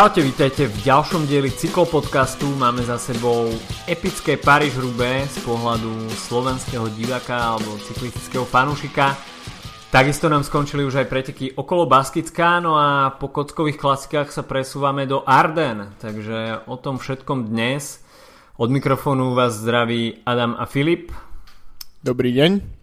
Čaute, vítajte v ďalšom dieli cyklopodcastu. Máme za sebou epické paríž hrubé z pohľadu slovenského diváka alebo cyklistického fanúšika. Takisto nám skončili už aj preteky okolo Baskická, no a po kockových klasikách sa presúvame do Arden. Takže o tom všetkom dnes. Od mikrofónu vás zdraví Adam a Filip. Dobrý deň.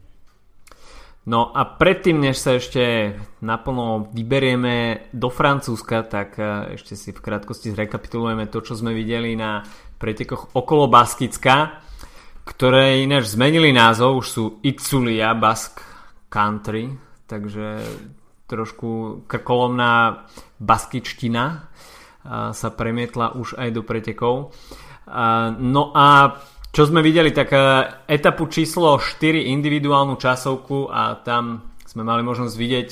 No a predtým, než sa ešte naplno vyberieme do Francúzska, tak e, ešte si v krátkosti zrekapitulujeme to, čo sme videli na pretekoch okolo Baskicka, ktoré ináč zmenili názov, už sú Itzulia Basque Country, takže trošku krkolomná baskičtina e, sa premietla už aj do pretekov. E, no a čo sme videli, tak e, etapu číslo 4 individuálnu časovku a tam sme mali možnosť vidieť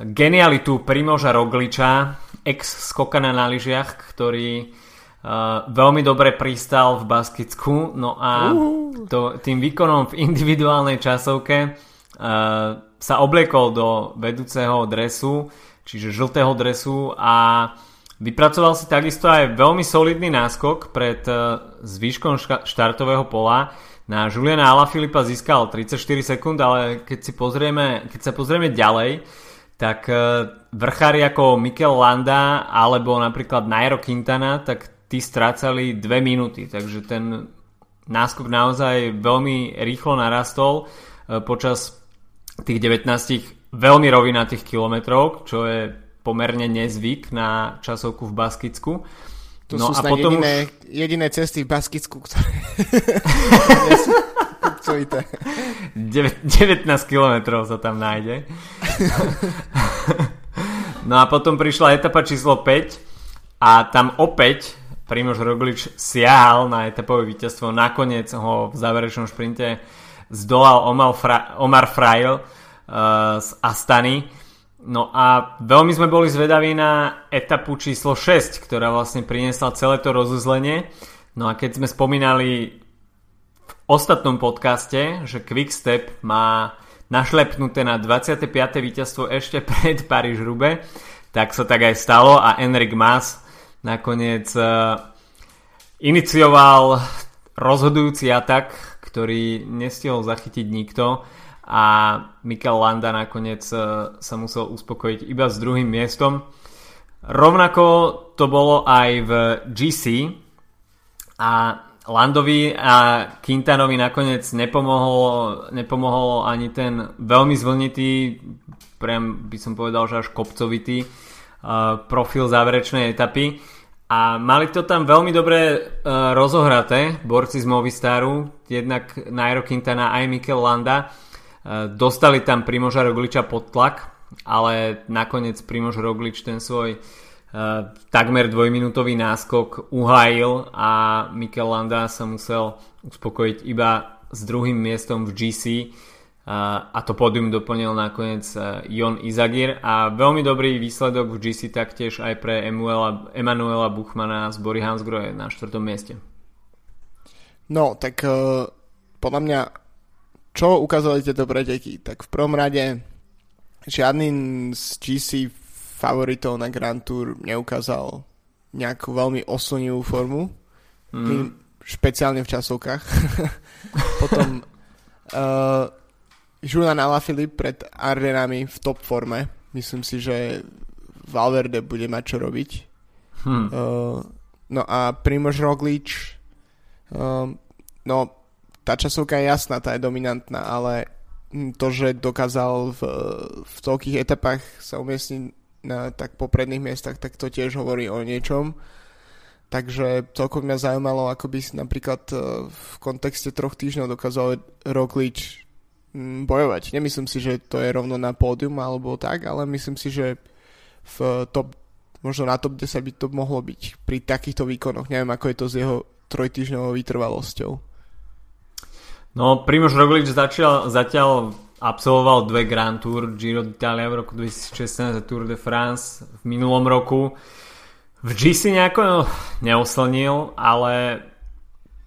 genialitu Primoža Rogliča, ex skokana na lyžiach, ktorý uh, veľmi dobre pristal v Baskicku, no a to, tým výkonom v individuálnej časovke uh, sa obliekol do vedúceho dresu, čiže žltého dresu a Vypracoval si takisto aj veľmi solidný náskok pred e, zvýškom štartového pola. Na Juliana Alaphilippa získal 34 sekúnd, ale keď, si pozrieme, keď sa pozrieme ďalej, tak e, vrchári ako Mikel Landa alebo napríklad Nairo Quintana, tak tí strácali 2 minúty, takže ten náskok naozaj veľmi rýchlo narastol e, počas tých 19 veľmi rovinatých kilometrov, čo je pomerne nezvyk na časovku v Baskicku. To no sú a potom jediné, už... jediné cesty v Baskicku, ktoré 19 kilometrov sa tam nájde. no a potom prišla etapa číslo 5 a tam opäť Primož Roglič siahal na etapové víťazstvo. Nakoniec ho v záverečnom šprinte zdolal Omar, Fra- Omar Frail uh, z Astany No a veľmi sme boli zvedaví na etapu číslo 6, ktorá vlastne priniesla celé to rozuzlenie. No a keď sme spomínali v ostatnom podcaste, že Quickstep má našlepnuté na 25. víťazstvo ešte pred paríž rube tak sa tak aj stalo a Enrik Mas nakoniec uh, inicioval rozhodujúci atak, ktorý nestihol zachytiť nikto a Mikel Landa nakoniec e, sa musel uspokojiť iba s druhým miestom. Rovnako to bolo aj v GC a Landovi a Quintanovi nakoniec nepomohol, nepomohol ani ten veľmi zvlnitý, priam by som povedal, že až kopcovitý uh, profil záverečnej etapy. A mali to tam veľmi dobre uh, rozohraté borci z Movistaru, jednak Nairo Quintana aj Mikel Landa dostali tam Primoža Rogliča pod tlak, ale nakoniec Primož Roglič ten svoj uh, takmer dvojminútový náskok uhájil a Mikel Landa sa musel uspokojiť iba s druhým miestom v GC eh, a to pódium doplnil nakoniec Jon Izagir a veľmi dobrý výsledok v GC taktiež aj pre Emanuela, Emanuela Buchmana z Bory Hansgrohe na štvrtom mieste. No, tak uh, podľa mňa čo ukázali tieto preteky? Tak v prvom rade žiadny z GC favoritov na Grand Tour neukázal nejakú veľmi oslnivú formu. Mm. Špeciálne v časovkách. Potom uh, Julian Alaphilippe pred Ardenami v top forme. Myslím si, že Valverde bude mať čo robiť. Hmm. Uh, no a Primož Roglič uh, no tá časovka je jasná, tá je dominantná, ale to, že dokázal v, v toľkých etapách sa umiestniť na tak popredných miestach, tak to tiež hovorí o niečom. Takže celkom mňa zaujímalo, ako by si napríklad e, v kontexte troch týždňov dokázal Roglič bojovať. Nemyslím si, že to je rovno na pódium alebo tak, ale myslím si, že v top, možno na top 10 by to mohlo byť pri takýchto výkonoch. Neviem, ako je to s jeho trojtýždňovou vytrvalosťou. No, Primož Roglič začal, zatiaľ absolvoval dve Grand Tour, Giro d'Italia v roku 2016 a Tour de France v minulom roku. V GC nejako neoslnil, ale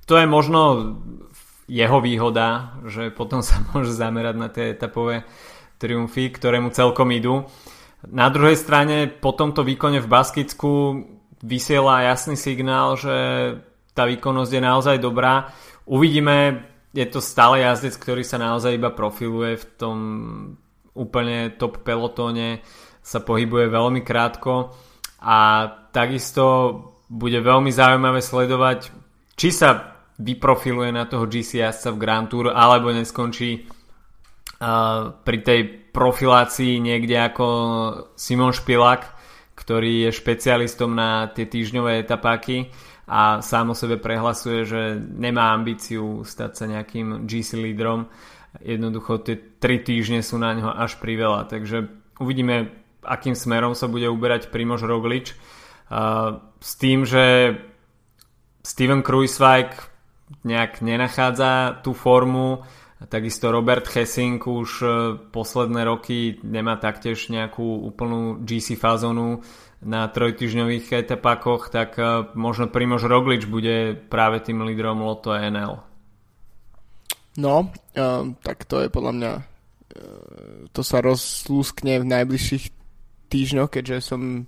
to je možno jeho výhoda, že potom sa môže zamerať na tie etapové triumfy, ktoré mu celkom idú. Na druhej strane po tomto výkone v Baskicku vysiela jasný signál, že tá výkonnosť je naozaj dobrá. Uvidíme, je to stále jazdec, ktorý sa naozaj iba profiluje v tom úplne top pelotóne, sa pohybuje veľmi krátko a takisto bude veľmi zaujímavé sledovať, či sa vyprofiluje na toho GC jazdca v Grand Tour alebo neskončí uh, pri tej profilácii niekde ako Simon Špilak, ktorý je špecialistom na tie týždňové etapáky a sám o sebe prehlasuje, že nemá ambíciu stať sa nejakým GC lídrom. Jednoducho tie tri týždne sú na ňo až priveľa, takže uvidíme, akým smerom sa bude uberať Primož Roglič. S tým, že Steven Kruiswijk nejak nenachádza tú formu. Takisto Robert Hessing už e, posledné roky nemá taktiež nejakú úplnú GC fazonu na trojtyžňových etapákoch, tak e, možno Primož Roglič bude práve tým lídrom Loto NL. No, uh, tak to je podľa mňa uh, to sa rozlúskne v najbližších týždňoch, keďže som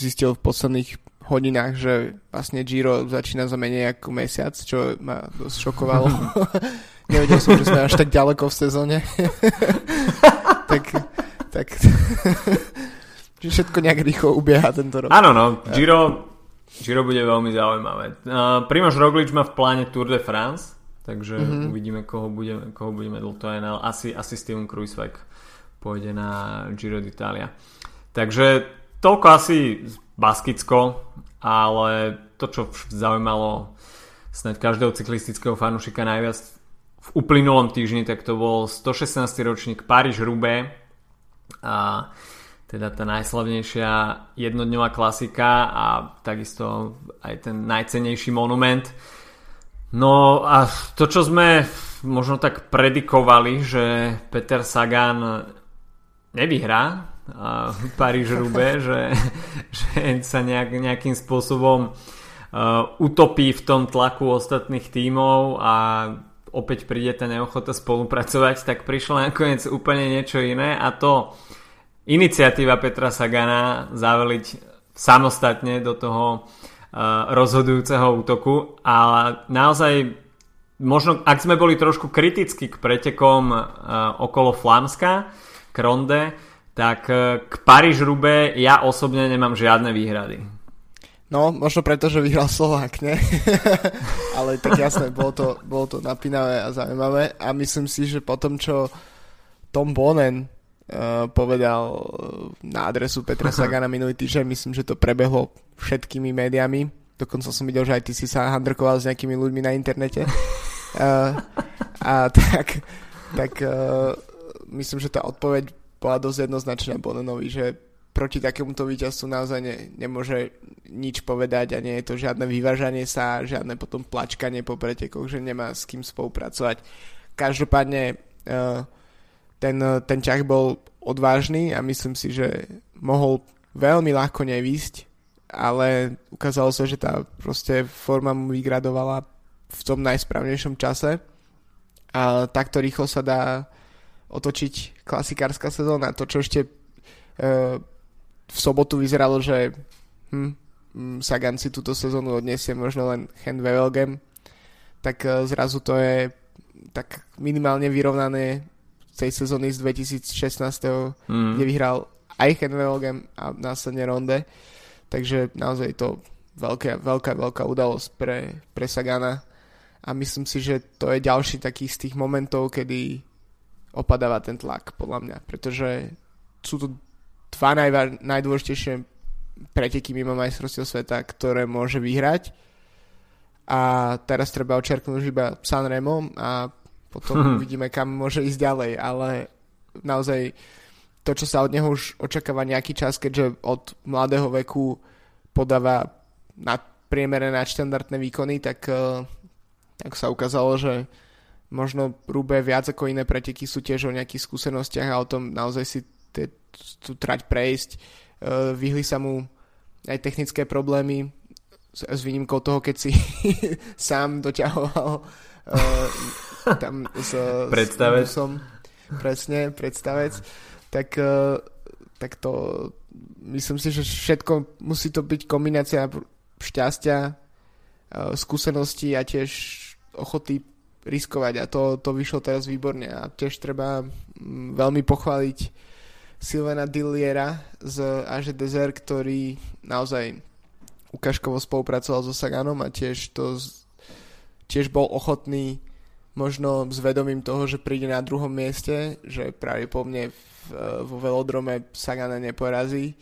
zistil v posledných hodinách, že vlastne Giro začína za menej ako mesiac, čo ma dosť šokovalo. Nevedel som, že sme až tak ďaleko v sezóne. tak, tak že všetko nejak rýchlo ubieha tento rok. Áno, no, Giro, Giro bude veľmi zaujímavé. Uh, Primož Roglič má v pláne Tour de France, takže mm-hmm. uvidíme, koho budeme, koho budeme NL. Asi, asi Steven Kruiswijk pôjde na Giro d'Italia. Takže toľko asi Baskicko, ale to, čo zaujímalo snad každého cyklistického fanúšika najviac v uplynulom týždni, tak to bol 116. ročník Paríž-Roubaix a teda tá najslavnejšia jednodňová klasika a takisto aj ten najcenejší monument. No a to, čo sme možno tak predikovali, že Peter Sagan nevyhrá Paríž Rube, že, že sa nejak, nejakým spôsobom uh, utopí v tom tlaku ostatných tímov a opäť príde tá neochota spolupracovať, tak prišlo nakoniec úplne niečo iné a to iniciatíva Petra Sagana zaveliť samostatne do toho uh, rozhodujúceho útoku a naozaj možno ak sme boli trošku kriticky k pretekom uh, okolo Flamska, Kronde, tak e, k Paríž Rube ja osobne nemám žiadne výhrady. No, možno preto, že vyhral Slovák, ne? Ale tak jasné, bolo to, bolo to napínavé a zaujímavé a myslím si, že po tom, čo Tom Bonen uh, povedal e, na adresu Petra Sagana minulý týždeň, myslím, že to prebehlo všetkými médiami. Dokonca som videl, že aj ty si sa handrkoval s nejakými ľuďmi na internete. Uh, a tak, tak uh, myslím, že tá odpoveď bola dosť jednoznačná Bonenovi, že proti takémuto víťazstvu naozaj ne, nemôže nič povedať a nie je to žiadne vyvážanie sa, žiadne potom plačkanie po pretekoch, že nemá s kým spolupracovať. Každopádne uh, ten, ten ťah bol odvážny a myslím si, že mohol veľmi ľahko nevýsť, ale ukázalo sa, že tá proste forma mu vygradovala v tom najsprávnejšom čase a takto rýchlo sa dá otočiť klasikárska sezóna. To, čo ešte e, v sobotu vyzeralo, že hm, hm Sagan si túto sezónu odniesie možno len Hen Wevelgem, tak e, zrazu to je tak minimálne vyrovnané tej sezóny z 2016, mm. kde vyhral aj Hen Wevelgem a následne Ronde. Takže naozaj to veľká, veľká, veľká udalosť pre, pre Sagana a myslím si, že to je ďalší taký z tých momentov, kedy opadáva ten tlak, podľa mňa, pretože sú to dva najva- najdôležitejšie preteky mimo majstrovstiev sveta, ktoré môže vyhrať a teraz treba očerknúť iba Sanremo a potom uvidíme, kam môže ísť ďalej, ale naozaj to, čo sa od neho už očakáva nejaký čas, keďže od mladého veku podáva na priemere na štandardné výkony, tak, eh, tak sa ukázalo, že možno Rube viac ako iné preteky sú tiež o nejakých skúsenostiach a o tom naozaj si tú trať prejsť. Uh, vyhli sa mu aj technické problémy s, s výnimkou toho, keď si sám doťahoval uh, tam s, predstavec. s. Presne, predstavec. Tak, uh, tak to myslím si, že všetko musí to byť kombinácia šťastia, e, skúsenosti a tiež ochoty riskovať a to, to vyšlo teraz výborne a tiež treba veľmi pochváliť Silvana Dilliera z AŽ Desert, ktorý naozaj ukážkovo spolupracoval so Saganom a tiež to tiež bol ochotný možno s vedomím toho, že príde na druhom mieste, že pravdepodobne vo velodrome Sagana neporazí,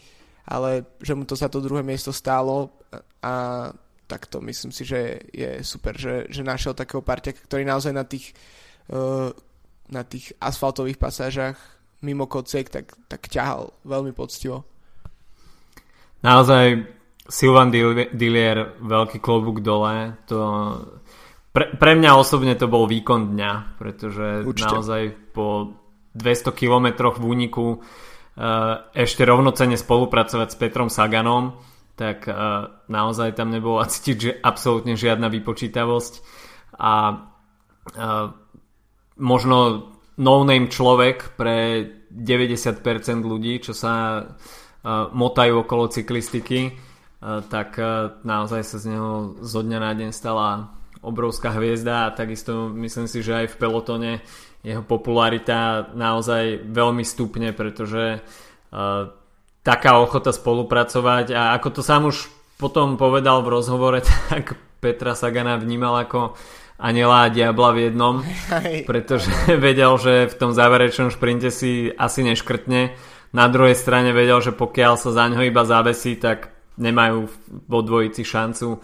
ale že mu to za to druhé miesto stálo a tak to myslím si, že je super, že, že našiel takého parťaka, ktorý naozaj na tých, uh, na tých asfaltových pasážach mimo kociek tak, tak ťahal veľmi poctivo. Naozaj Silvan Dillier, veľký klobúk dole, to pre, pre mňa osobne to bol výkon dňa, pretože Určite. naozaj po 200 kilometroch v úniku uh, ešte rovnocene spolupracovať s Petrom Saganom, tak uh, naozaj tam nebolo cítiť že absolútne žiadna vypočítavosť a uh, možno no-name človek pre 90% ľudí, čo sa motajú okolo cyklistiky, tak naozaj sa z neho zo dňa na deň stala obrovská hviezda a takisto myslím si, že aj v pelotone jeho popularita naozaj veľmi stupne, pretože uh, taká ochota spolupracovať a ako to sám už potom povedal v rozhovore, tak Petra Sagana vnímal ako anela a diabla v jednom, pretože vedel, že v tom záverečnom šprinte si asi neškrtne. Na druhej strane vedel, že pokiaľ sa za ňo iba zavesí, tak nemajú vo dvojici šancu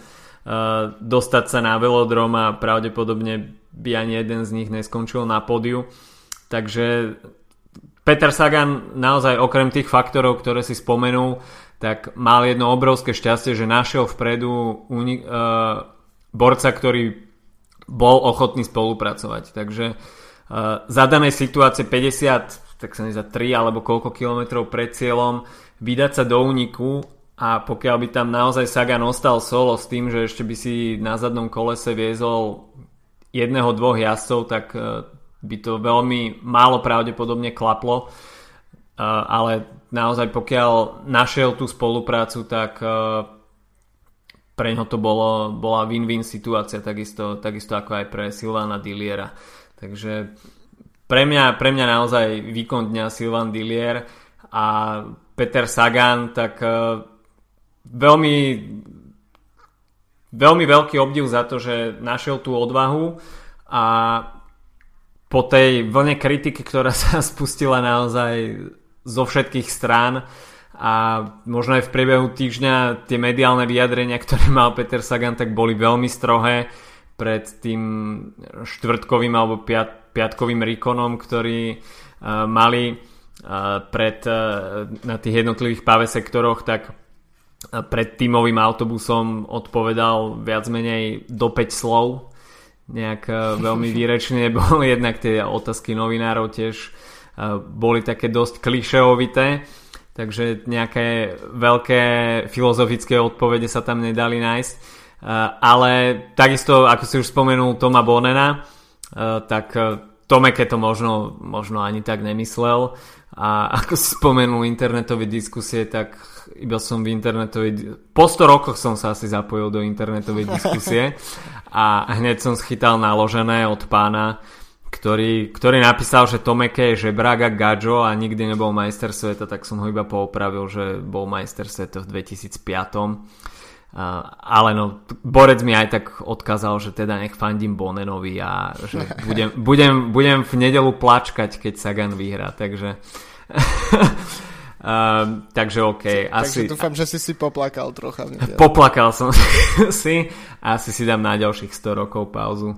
dostať sa na velodrom a pravdepodobne by ani jeden z nich neskončil na pódiu. Takže Peter Sagan naozaj okrem tých faktorov, ktoré si spomenul, tak mal jedno obrovské šťastie, že našiel vpredu uni- uh, borca, ktorý bol ochotný spolupracovať. Takže uh, za danej situácie 50, tak sa za 3 alebo koľko kilometrov pred cieľom vydať sa do úniku a pokiaľ by tam naozaj Sagan ostal solo s tým, že ešte by si na zadnom kolese viezol jedného, dvoch jazdcov, tak e, by to veľmi málo pravdepodobne klaplo. E, ale naozaj pokiaľ našiel tú spoluprácu, tak e, pre ňo to bolo, bola win-win situácia, takisto, takisto ako aj pre Silvana Dilliera. Takže pre mňa, pre mňa naozaj výkon dňa Silvan Dillier a Peter Sagan, tak veľmi veľmi veľký obdiv za to, že našiel tú odvahu a po tej vlne kritiky, ktorá sa spustila naozaj zo všetkých strán a možno aj v priebehu týždňa tie mediálne vyjadrenia, ktoré mal Peter Sagan, tak boli veľmi strohé pred tým štvrtkovým alebo piat, piatkovým rikonom, ktorý uh, mali uh, pred, uh, na tých jednotlivých páve sektoroch, tak pred tímovým autobusom odpovedal viac menej do 5 slov. Nejak e, veľmi výrečne bol jednak tie otázky novinárov tiež e, boli také dosť klišeovité, takže nejaké veľké filozofické odpovede sa tam nedali nájsť. E, ale takisto, ako si už spomenul Toma Bonena, tak Tomeke to možno, možno ani tak nemyslel a ako si spomenul internetové diskusie, tak iba som v internetovej... Po 100 rokoch som sa asi zapojil do internetovej diskusie a hneď som schytal naložené od pána, ktorý, ktorý napísal, že Tomeke je žebrák a gadžo a nikdy nebol majster sveta, tak som ho iba poopravil, že bol majster sveta v 2005. Uh, ale no, Borec mi aj tak odkázal, že teda nech fandím Bonenovi a že budem, budem, budem v nedelu plačkať, keď Sagan vyhrá, takže Uh, takže OK. Asi, takže dúfam, že si si poplakal trocha. Poplakal som si. Asi si dám na ďalších 100 rokov pauzu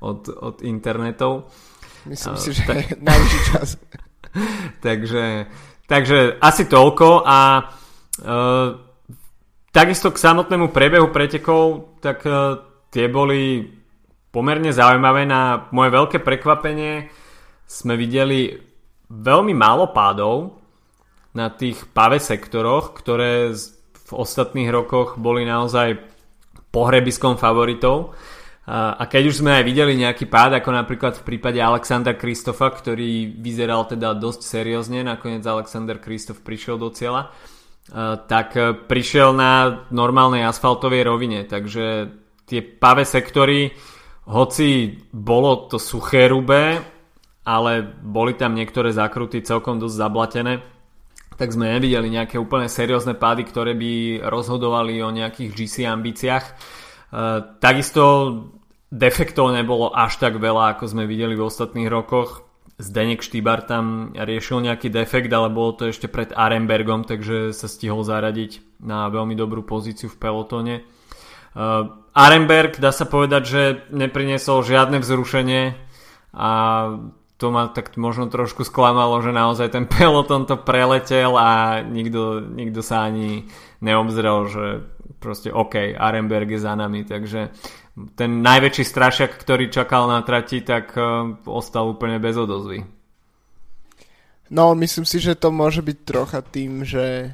od, od internetov. Myslím uh, si, že tak... najvyšší čas. takže, takže asi toľko a uh, takisto k samotnému prebehu pretekov, tak uh, tie boli pomerne zaujímavé. Na moje veľké prekvapenie sme videli veľmi málo pádov, na tých pave sektoroch, ktoré v ostatných rokoch boli naozaj pohrebiskom favoritov. A keď už sme aj videli nejaký pád, ako napríklad v prípade Alexandra Kristofa, ktorý vyzeral teda dosť seriózne, nakoniec Alexander Kristof prišiel do cieľa, tak prišiel na normálnej asfaltovej rovine, takže tie pavé sektory, hoci bolo to suché rubé, ale boli tam niektoré zakruty celkom dosť zablatené, tak sme nevideli nejaké úplne seriózne pády, ktoré by rozhodovali o nejakých GC ambíciách. E, takisto defektov nebolo až tak veľa, ako sme videli v ostatných rokoch. Zdenek Štýbar tam riešil nejaký defekt, ale bolo to ešte pred Arenbergom, takže sa stihol zaradiť na veľmi dobrú pozíciu v pelotone. Uh, Arenberg, dá sa povedať, že nepriniesol žiadne vzrušenie a to ma tak možno trošku sklamalo, že naozaj ten peloton to preletel a nikto, nikto sa ani neobzrel, že proste OK, Arenberg je za nami, takže ten najväčší strašiak, ktorý čakal na trati, tak uh, ostal úplne bez odozvy. No, myslím si, že to môže byť trocha tým, že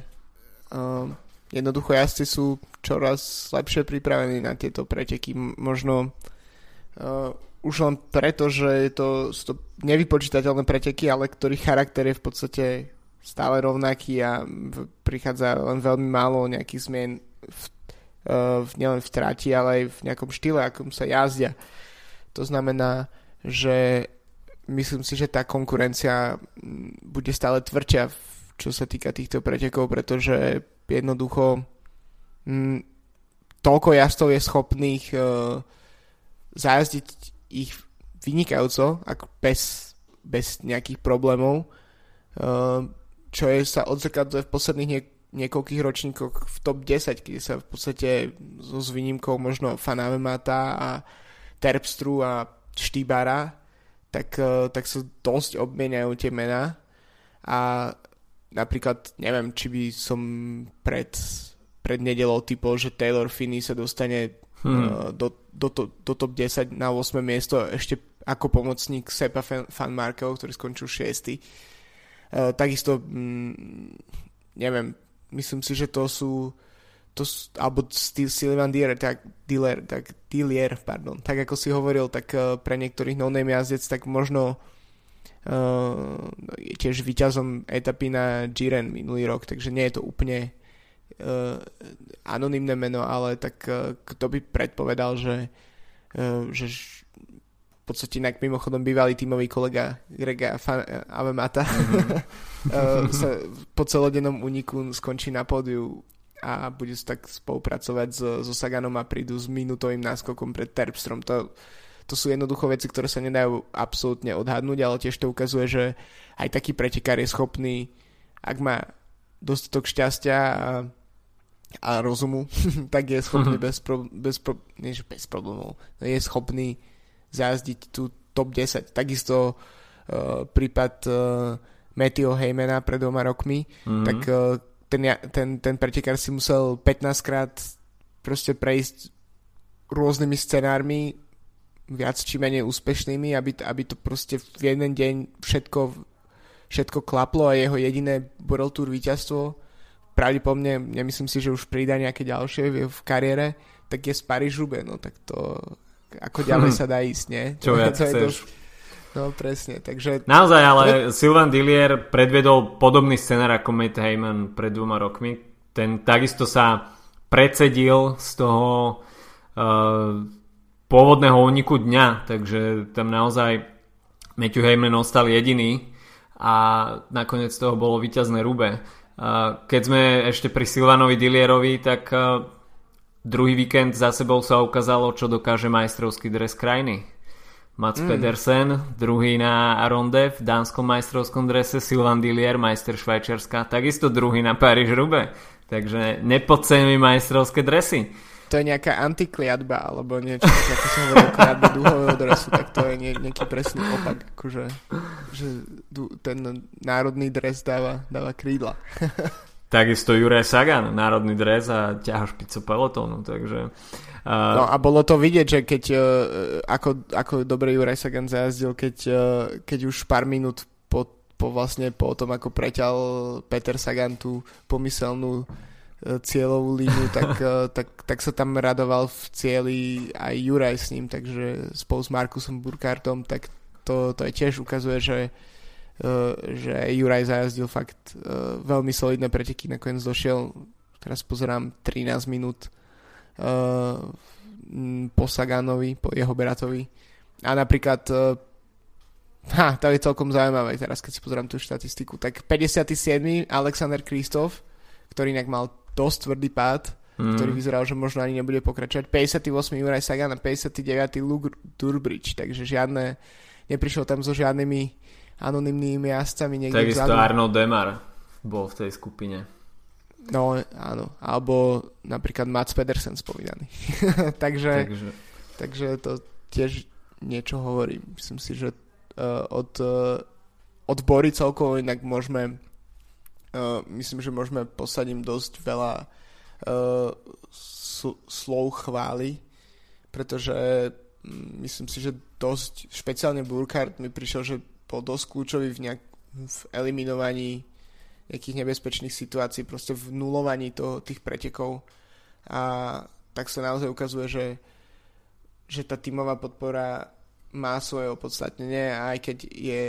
uh, jednoducho jazdci sú čoraz lepšie pripravení na tieto preteky. Možno uh, už len preto, že je to, sú to nevypočítateľné preteky, ale ktorý charakter je v podstate stále rovnaký a prichádza len veľmi málo nejakých zmien v uh, nielen v trati, ale aj v nejakom štýle, akom sa jazdia. To znamená, že myslím si, že tá konkurencia bude stále tvrdšia, čo sa týka týchto pretekov, pretože jednoducho m, toľko jazdov je schopných uh, zajazdiť ich vynikajúco, ako bez, bez nejakých problémov, uh, čo je sa odzrkadluje v posledných niek- niekoľkých ročníkoch v top 10, kde sa v podstate so s výnimkou možno Fanavemata a Terpstru a Štýbara, tak, e, tak sa dosť obmieniajú tie mená a napríklad neviem, či by som pred, pred nedelou typol, že Taylor Finney sa dostane hmm. do, do, do, do top 10 na 8 miesto ešte ako pomocník Sepa Fan Markel, ktorý skončil 6. Uh, takisto mm, neviem, myslím si, že to sú to, alebo Sylvan Dealer, tak, dealer, tak Dealer, pardon, tak ako si hovoril, tak uh, pre niektorých no-name jazdec, tak možno uh, je tiež výťazom etapy na Giren minulý rok, takže nie je to úplne uh, anonymné meno, ale tak uh, kto by predpovedal, že, uh, že v podstate inak mimochodom bývalý tímový kolega Grega Fan, Avemata mm-hmm. sa po celodennom úniku skončí na pódiu a bude tak spolupracovať so, so Saganom a prídu s minutovým náskokom pred Terpstrom. To, to sú jednoducho veci, ktoré sa nedajú absolútne odhadnúť, ale tiež to ukazuje, že aj taký pretekár je schopný, ak má dostatok šťastia a, a rozumu, tak je schopný mm-hmm. bez, pro, bez, pro, nie, bez problémov, je schopný zjazdiť tú top 10. Takisto uh, prípad uh, Matthew Heymana pred dvoma rokmi, mm-hmm. tak uh, ten, ten, ten pretekár si musel 15 krát proste prejsť rôznymi scenármi, viac či menej úspešnými, aby, aby to proste v jeden deň všetko, všetko klaplo a jeho jediné World Tour víťazstvo pravdepodobne, nemyslím si, že už pridá nejaké ďalšie v, v kariére, tak je z paríž no tak to ako ďalej sa dá ísť, nie? Čo viac to chceš. To... No presne, takže... Naozaj, ale Pre... Sylvan Dillier predvedol podobný scenár ako Matt Heyman pred dvoma rokmi. Ten takisto sa predsedil z toho uh, pôvodného úniku dňa, takže tam naozaj Matthew Heyman ostal jediný a nakoniec toho bolo víťazné rube. Uh, keď sme ešte pri Silvanovi Dillierovi, tak uh, Druhý víkend za sebou sa ukázalo, čo dokáže majstrovský dres krajiny. Mats mm. Pedersen, druhý na ronde v dánskom majstrovskom drese, Silvan Dillier, majster Švajčiarska, takisto druhý na Paríž Rube. Takže nepodceňuj majstrovské dresy. To je nejaká antikliadba, alebo niečo, ako som hovoril, kliadba duhového dresu, tak to je nie, nejaký presný opak, akože že ten národný dres dáva, dáva krídla. Takisto Juraj Sagan, národný dres a ťaha špicu pelotónu, takže... Uh... No a bolo to vidieť, že keď, uh, ako, ako dobre Juraj Sagan zajazdil, keď, uh, keď už pár minút po, po vlastne po tom, ako preťal Peter Sagan tú pomyselnú cieľovú líniu, tak, tak, tak sa tam radoval v cieli aj Juraj s ním, takže spolu s Markusom Burkartom, tak to, to aj tiež ukazuje, že, že Juraj zajazdil fakt veľmi solidné preteky, nakoniec došiel, teraz pozerám, 13 minút po Saganovi, po jeho bratovi. A napríklad Ha, to je celkom zaujímavé teraz, keď si pozerám tú štatistiku. Tak 57. Alexander Kristof, ktorý inak mal dosť tvrdý pád, mm. ktorý vyzeral, že možno ani nebude pokračovať. 58. Juraj Sagan a 59. Luke Durbridge, takže žiadne, neprišiel tam so žiadnymi anonymnými jazdcami niekde Takisto Arnold Demar bol v tej skupine. No, áno. Alebo napríklad Mats Pedersen spomínaný. takže, takže... takže to tiež niečo hovorí. Myslím si, že uh, od, uh, od Bory celkovo inak môžeme uh, myslím, že môžeme posadím dosť veľa uh, sl- slov chvály, pretože um, myslím si, že dosť, špeciálne Burkhardt mi prišiel, že bol dosť kľúčový v, nejak, v eliminovaní nejakých nebezpečných situácií, proste v nulovaní toho, tých pretekov a tak sa naozaj ukazuje, že, že tá tímová podpora má svoje opodstatnenie a aj keď je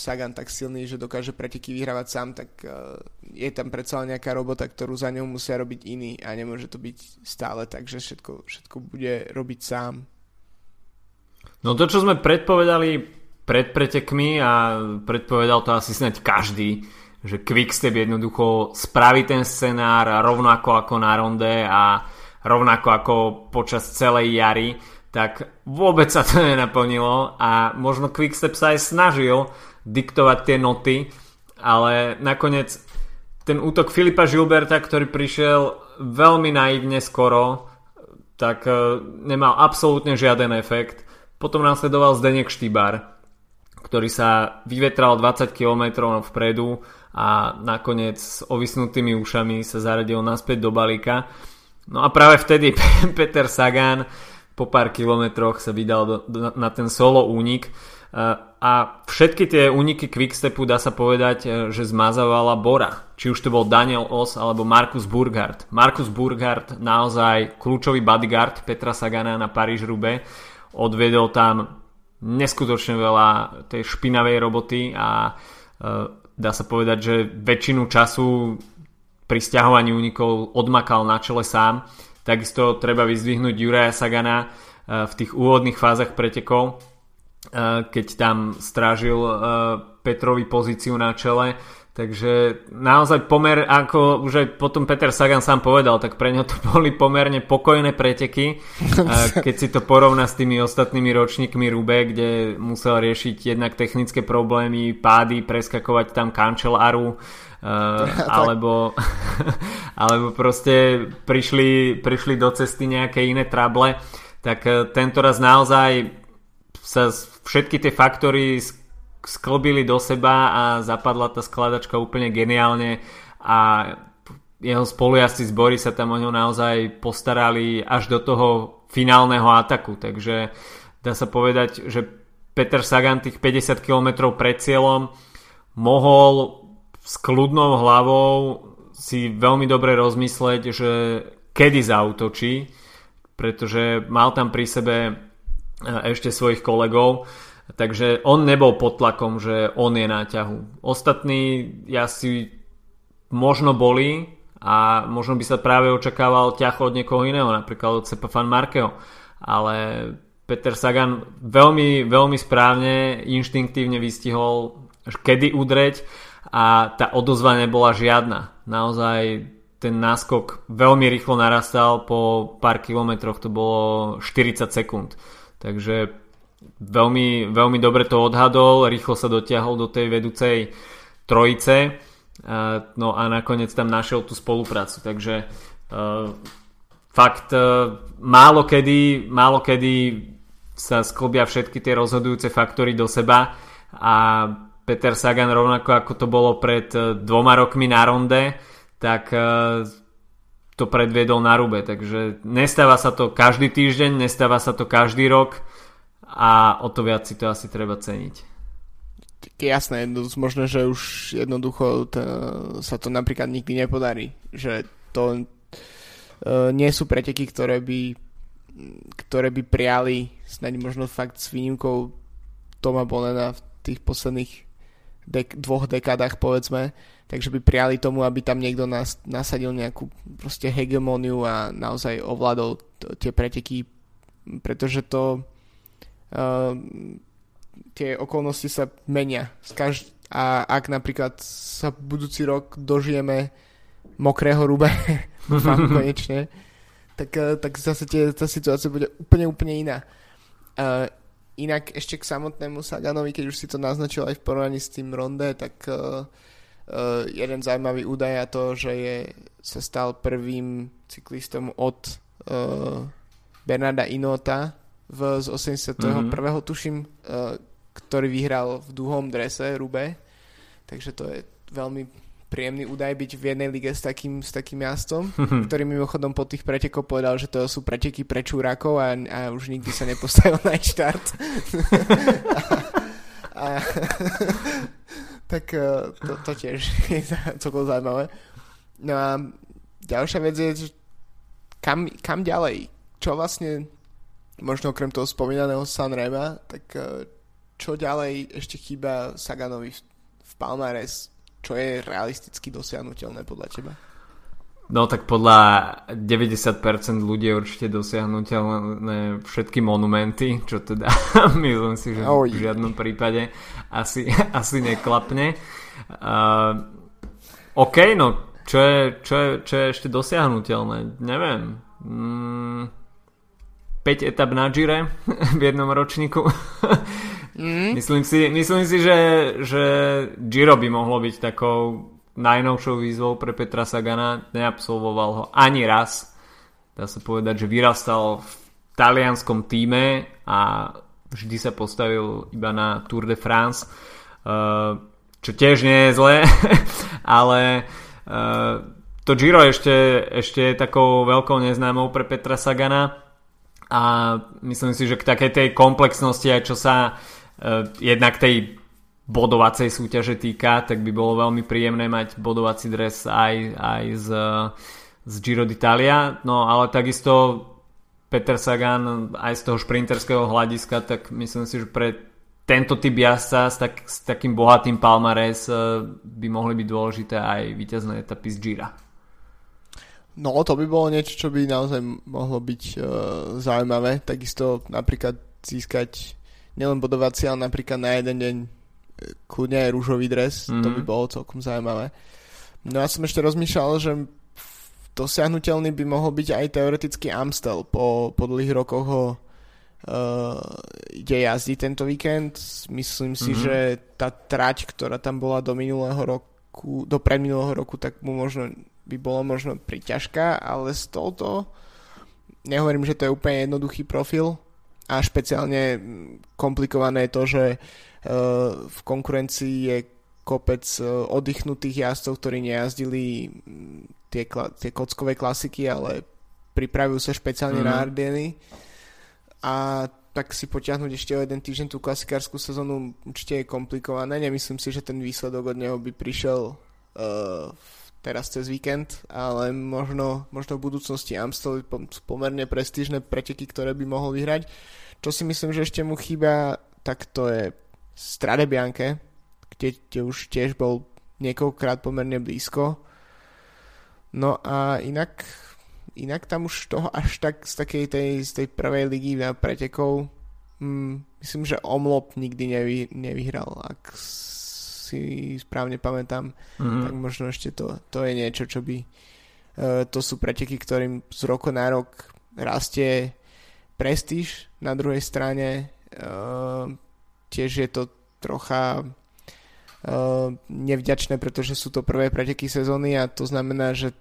Sagan tak silný, že dokáže preteky vyhrávať sám, tak uh, je tam predsa nejaká robota, ktorú za ňou musia robiť iní a nemôže to byť stále tak, že všetko, všetko bude robiť sám. No to, čo sme predpovedali pred pretekmi a predpovedal to asi snáď každý, že Quickstep jednoducho spraví ten scenár rovnako ako na ronde a rovnako ako počas celej jary tak vôbec sa to nenaplnilo a možno Quickstep sa aj snažil diktovať tie noty, ale nakoniec ten útok Filipa Žilberta, ktorý prišiel veľmi naivne skoro, tak e, nemal absolútne žiaden efekt. Potom následoval Zdenek Štýbar, ktorý sa vyvetral 20 km vpredu a nakoniec s ovisnutými ušami sa zaradil naspäť do balíka. No a práve vtedy Peter Sagan po pár kilometroch sa vydal do, do, na ten solo únik a všetky tie úniky Quickstepu dá sa povedať, e, že zmazávala Bora. Či už to bol Daniel Os alebo Markus Burghardt. Markus Burghardt naozaj kľúčový bodyguard Petra Sagana na paríž rube Odvedol tam neskutočne veľa tej špinavej roboty a e, dá sa povedať, že väčšinu času pri stiahovaní únikov odmakal na čele sám Takisto treba vyzdvihnúť Juraja Sagana eh, v tých úvodných fázach pretekov, eh, keď tam strážil Petrovi pozíciu na čele. Takže naozaj pomer, ako už aj potom Peter Sagan sám povedal, tak pre neho to boli pomerne pokojné preteky, keď si to porovná s tými ostatnými ročníkmi Rube, kde musel riešiť jednak technické problémy, pády, preskakovať tam kančelaru, Uh, alebo, alebo proste prišli, prišli do cesty nejaké iné trable, tak uh, tento raz naozaj sa všetky tie faktory sklbili do seba a zapadla tá skladačka úplne geniálne a jeho spolujazci z Bory sa tam o ňo naozaj postarali až do toho finálneho ataku, takže dá sa povedať, že Peter Sagan tých 50 km pred cieľom mohol s kľudnou hlavou si veľmi dobre rozmysleť, že kedy zautočí, pretože mal tam pri sebe e, ešte svojich kolegov, takže on nebol pod tlakom, že on je na ťahu. Ostatní ja si možno boli a možno by sa práve očakával ťah od niekoho iného, napríklad od Sepa Fan Markeho, ale Peter Sagan veľmi, veľmi správne, inštinktívne vystihol, kedy udreť a tá odozva nebola žiadna. Naozaj ten náskok veľmi rýchlo narastal, po pár kilometroch to bolo 40 sekúnd. Takže veľmi, veľmi dobre to odhadol, rýchlo sa dotiahol do tej vedúcej trojice no a nakoniec tam našiel tú spoluprácu. Takže uh, fakt uh, málo kedy, málo kedy sa sklbia všetky tie rozhodujúce faktory do seba a Peter Sagan rovnako ako to bolo pred dvoma rokmi na ronde, tak to predviedol na rube. Takže nestáva sa to každý týždeň, nestáva sa to každý rok a o to viac si to asi treba ceniť. Jasné, možno, že už jednoducho to, sa to napríklad nikdy nepodarí. Že to uh, nie sú preteky, ktoré by ktoré by prijali snáď možno fakt s výnimkou Toma Bonena v tých posledných dek- dvoch dekádach povedzme, takže by prijali tomu, aby tam niekto nas- nasadil nejakú proste hegemóniu a naozaj ovládol t- tie preteky, pretože to tie okolnosti sa menia. a ak napríklad sa budúci rok dožijeme mokrého rube, konečne, tak, eh, tak zase tie, tá situácia bude úplne, úplne iná. Uh, inak ešte k samotnému Saganovi, keď už si to naznačil aj v porovnaní s tým Ronde, tak uh, jeden zaujímavý údaj a to, že je, sa stal prvým cyklistom od uh, Bernarda Inota v, z 81. Mm-hmm. tuším, uh, ktorý vyhral v dúhom drese Rube. Takže to je veľmi príjemný údaj byť v jednej lige s takým, s takým jazdcom, ktorý mimochodom po tých pretekoch povedal, že to sú preteky pre čúrakov a, a už nikdy sa nepostavil na štart. a, a, tak e, to, to tiež je celkom zaujímavé. No a ďalšia vec je, že kam, kam ďalej? Čo vlastne, možno okrem toho spomínaného Sanrema, tak e, čo ďalej ešte chýba Saganovi v, Palmares? čo je realisticky dosiahnutelné podľa teba? No tak podľa 90% ľudí je určite dosiahnutelné všetky monumenty, čo teda myslím si, že v žiadnom prípade asi, asi neklapne. Uh, OK, no čo je, čo, je, čo je ešte dosiahnutelné? Neviem. Mm, 5 etap na Gire v jednom ročníku. Mm. Myslím si, myslím si že, že Giro by mohlo byť takou najnovšou výzvou pre Petra Sagana. Neabsolvoval ho ani raz. Dá sa povedať, že vyrastal v talianskom týme a vždy sa postavil iba na Tour de France. Uh, čo tiež nie je zlé, ale uh, to Giro ešte, ešte je takou veľkou neznámou pre Petra Sagana a myslím si, že k takej tej komplexnosti aj čo sa uh, jednak tej bodovacej súťaže týka, tak by bolo veľmi príjemné mať bodovací dres aj, aj z, z Giro d'Italia. No ale takisto Peter Sagan aj z toho šprinterského hľadiska, tak myslím si, že pre tento typ jazdca s, tak, s takým bohatým palmares uh, by mohli byť dôležité aj víťazné etapy z Gira. No to by bolo niečo, čo by naozaj mohlo byť uh, zaujímavé. Takisto napríklad získať nielen bodovací, ale napríklad na jeden deň e, kľudne aj rúžový dres, mm-hmm. to by mhm. bolo celkom zaujímavé. No ja som ešte rozmýšľal, že dosiahnutelný by mohol byť aj teoretický Amstel. Po, po dlhých rokoch ho uh, ide jazdiť tento víkend. Myslím si, mm-hmm. že tá trať, ktorá tam bola do minulého roku, do predminulého roku, tak mu možno by bolo možno priťažká, ale z touto nehovorím, že to je úplne jednoduchý profil, a špeciálne komplikované je to, že e, v konkurencii je kopec e, oddychnutých jazdcov, ktorí nejazdili tie, tie kockové klasiky, ale pripravujú sa špeciálne mm. na mhm. Ardenny a tak si potiahnuť ešte o jeden týždeň tú klasikárskú sezónu určite je komplikované. Nemyslím si, že ten výsledok od neho by prišiel uh, teraz cez víkend, ale možno, možno v budúcnosti Amstel pomerne prestížne preteky, ktoré by mohol vyhrať. Čo si myslím, že ešte mu chýba, tak to je Strade Bianche, kde, kde už tiež bol niekoľkokrát pomerne blízko. No a inak, inak tam už toho až tak z takej tej, z tej prvej ligy na pretekov hm, myslím, že Omlop nikdy nevy, nevyhral, ak si správne pamätám, mm-hmm. tak možno ešte to, to je niečo, čo by uh, to sú preteky, ktorým z roku na rok rastie prestíž, na druhej strane uh, tiež je to trocha uh, nevďačné, pretože sú to prvé preteky sezóny a to znamená, že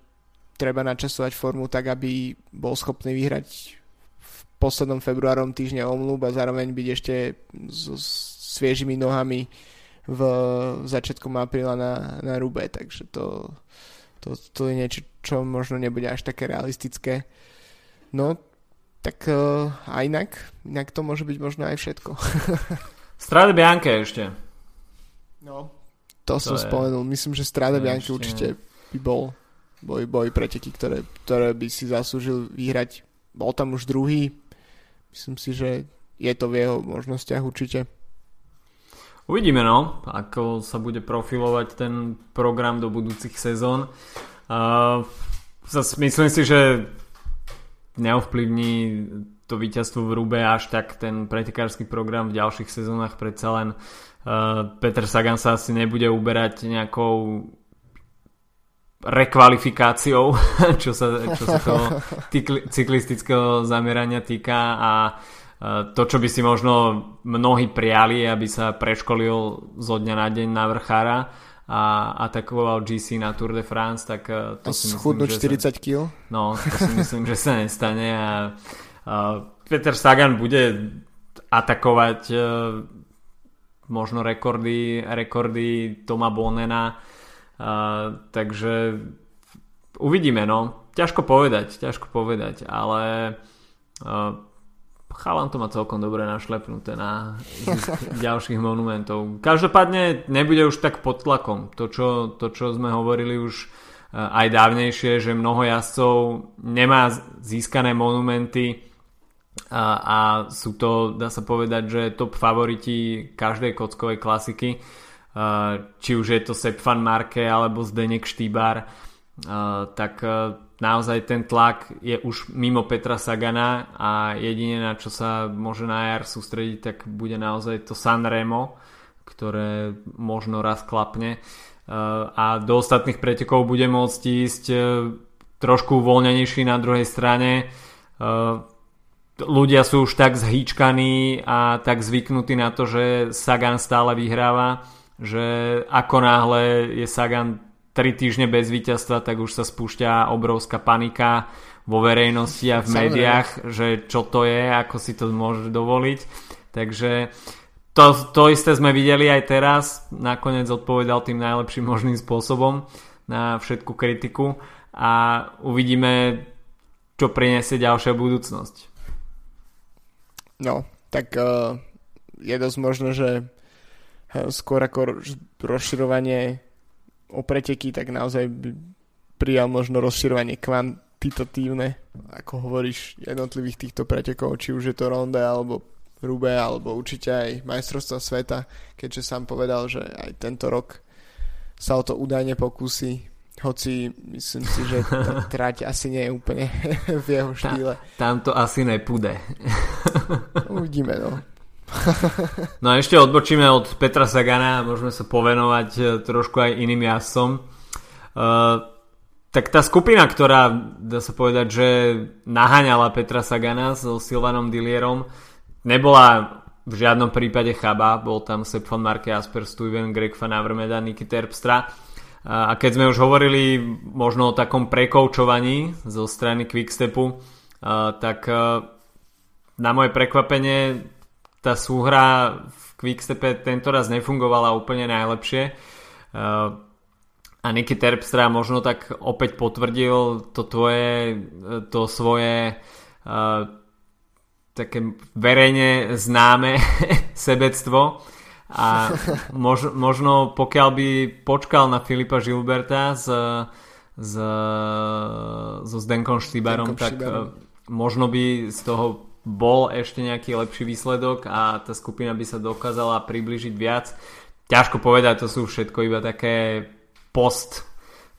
treba načasovať formu tak, aby bol schopný vyhrať v poslednom februárom týždňa omlúb a zároveň byť ešte so sviežimi nohami v začiatkom apríla na, na Rube, takže to, to, to je niečo, čo možno nebude až také realistické. No, tak uh, a inak, inak to môže byť možno aj všetko. Strade Bianche ešte. No, to, to som je... spomenul. Myslím, že Strade Bianche určite by bol boli, boli preteky, ktoré, ktoré by si zaslúžil vyhrať. Bol tam už druhý. Myslím si, že je to v jeho možnostiach určite. Uvidíme no, ako sa bude profilovať ten program do budúcich sezón. Uh, myslím si, že neovplyvní to víťazstvo v Rube až tak ten pretekársky program v ďalších sezónach predsa len uh, Peter Sagan sa asi nebude uberať nejakou rekvalifikáciou, čo sa, čo sa toho cyklistického zamerania týka a to, čo by si možno mnohí prijali, aby sa preškolil zo dňa na deň na vrchára a atakoval GC na Tour de France, tak e, to a si myslím, že 40 sa, kg? No, to si myslím, že sa nestane a, a Peter Sagan bude atakovať e, možno rekordy, rekordy Toma Bonena a, takže uvidíme, no. Ťažko povedať, ťažko povedať, ale a, chalan to má celkom dobre našlepnuté na ďalších monumentov. Každopádne nebude už tak pod tlakom. To, čo, to, čo sme hovorili už eh, aj dávnejšie, že mnoho jazdcov nemá získané monumenty a, a sú to, dá sa povedať, že top favoriti každej kockovej klasiky. Eh, či už je to Sepp van Marke alebo Zdenek Štýbar, tak naozaj ten tlak je už mimo Petra Sagana a jedine na čo sa môže na jar sústrediť tak bude naozaj to Sanremo ktoré možno raz klapne. E, a do ostatných pretekov bude môcť ísť trošku uvoľnenejší na druhej strane. Ľudia sú už tak zhýčkaní a tak zvyknutí na to, že Sagan stále vyhráva že ako náhle je Sagan 3 týždne bez víťazstva, tak už sa spúšťa obrovská panika vo verejnosti a v médiách, že čo to je, ako si to môže dovoliť. Takže to, to isté sme videli aj teraz. Nakoniec odpovedal tým najlepším možným spôsobom na všetku kritiku a uvidíme, čo priniesie ďalšia budúcnosť. No, tak uh, je dosť možno, že eh, skôr ako rozširovanie o preteky, tak naozaj prijal možno rozširovanie kvantitatívne, ako hovoríš, jednotlivých týchto pretekov, či už je to Ronde alebo Rube, alebo určite aj majstrovstva sveta, keďže sám povedal, že aj tento rok sa o to údajne pokusí, hoci myslím si, že tá trať asi nie je úplne v jeho štýle. Tam to asi nepúde. Uvidíme, no. No a ešte odbočíme od Petra Sagana a môžeme sa povenovať e, trošku aj iným jazdcom. Uh, tak tá skupina, ktorá dá sa povedať, že naháňala Petra Sagana so Silvanom Dillierom, nebola v žiadnom prípade chaba, bol tam Sepp von Marke, Asper Stuyven, Greg van Avermeda, Niky Terpstra. A keď sme už hovorili možno o takom prekoučovaní zo strany Quickstepu, tak na moje prekvapenie tá súhra v Quickstepe tento raz nefungovala úplne najlepšie. Uh, a Niky Terpstra možno tak opäť potvrdil to tvoje, to svoje uh, také verejne známe sebectvo a mož, možno pokiaľ by počkal na Filipa Žilberta s, s, so Zdenkom Štýbarom, tak Štýbarom. možno by z toho bol ešte nejaký lepší výsledok a tá skupina by sa dokázala približiť viac. Ťažko povedať, to sú všetko iba také post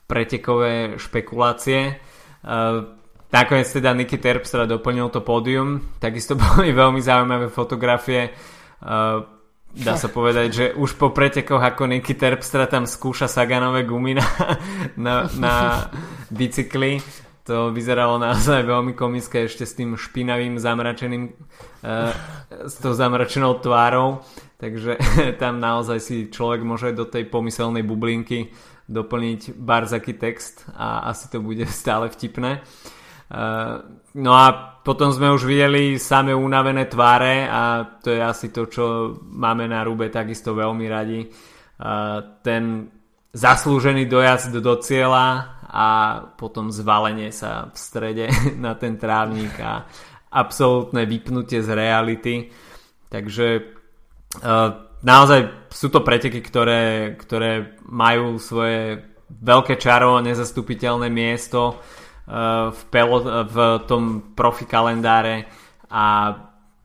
pretekové špekulácie. Uh, nakoniec teda Niky Terpstra doplnil to pódium, takisto boli veľmi zaujímavé fotografie. Uh, dá sa povedať, že už po pretekoch ako Niky Terpstra tam skúša Saganové gumy na, na, na bicykli to vyzeralo naozaj veľmi komické ešte s tým špinavým zamračeným uh, s tou zamračenou tvárou. Takže tam naozaj si človek môže do tej pomyselnej bublinky doplniť barzaký text a asi to bude stále vtipné. Uh, no a potom sme už videli same unavené tváre a to je asi to čo máme na Rube takisto veľmi radi. Uh, ten zaslúžený dojazd do cieľa a potom zvalenie sa v strede na ten trávnik a absolútne vypnutie z reality. Takže uh, naozaj sú to preteky, ktoré, ktoré majú svoje veľké čaro, nezastupiteľné miesto v, pelot, v tom profi kalendáre a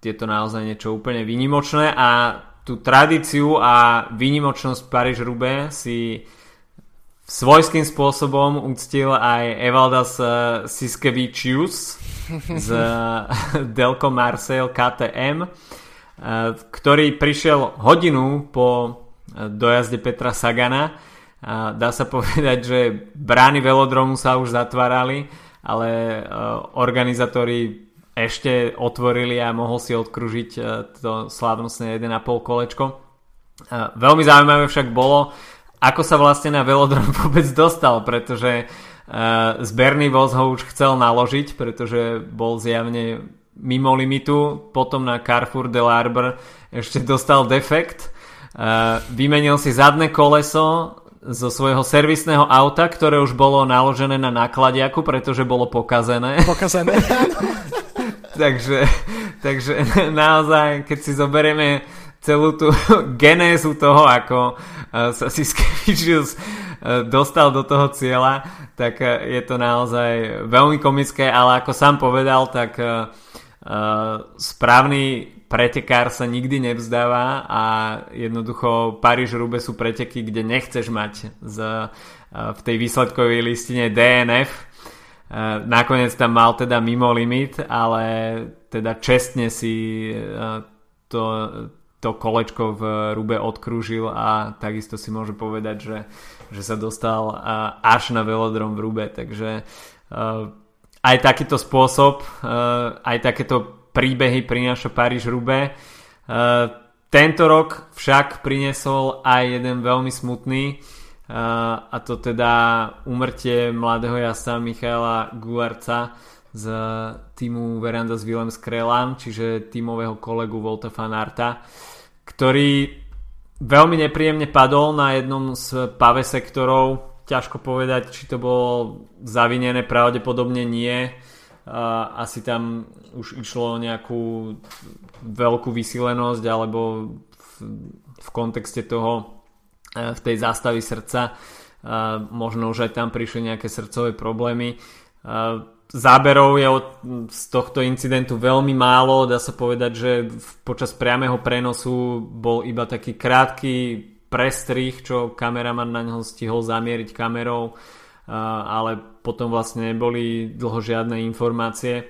je to naozaj niečo úplne výnimočné a tú tradíciu a výnimočnosť paríž rube si svojským spôsobom uctil aj Evaldas Siskevičius z Delco Marseille KTM, ktorý prišiel hodinu po dojazde Petra Sagana. Dá sa povedať, že brány velodromu sa už zatvárali, ale organizátori ešte otvorili a mohol si odkružiť to slávnostné 1,5 kolečko. Veľmi zaujímavé však bolo, ako sa vlastne na velodrom vôbec dostal, pretože zberný voz ho už chcel naložiť, pretože bol zjavne mimo limitu, potom na Carrefour de l'Arbre ešte dostal defekt, vymenil si zadné koleso zo svojho servisného auta, ktoré už bolo naložené na nákladiaku, pretože bolo pokazené. Pokazené, takže, takže naozaj, keď si zoberieme celú tú genézu toho, ako sa Siskevicius dostal do toho cieľa, tak je to naozaj veľmi komické, ale ako sám povedal, tak správny pretekár sa nikdy nevzdáva a jednoducho Paríž-Rube sú preteky, kde nechceš mať z, v tej výsledkovej listine DNF. Nakoniec tam mal teda mimo limit, ale teda čestne si to, to kolečko v Rube odkrúžil a takisto si môže povedať, že, že sa dostal až na velodrom v Rube, takže aj takýto spôsob, aj takéto príbehy prináša Paríž Rube. Uh, tento rok však priniesol aj jeden veľmi smutný a to teda umrtie mladého jasa Michaela Gularca z týmu Veranda s Willem Skrelan, čiže týmového kolegu Volta Fanarta, ktorý veľmi nepríjemne padol na jednom z pave sektorov. Ťažko povedať, či to bolo zavinené, pravdepodobne nie asi tam už išlo o nejakú veľkú vysílenosť alebo v, v kontexte toho e, v tej zástavy srdca možno už aj tam prišli nejaké srdcové problémy záberov je od, z tohto incidentu veľmi málo dá sa povedať, že počas priamého prenosu bol iba taký krátky prestrih, čo kameraman na neho stihol zamieriť kamerou ale potom vlastne neboli dlho žiadne informácie.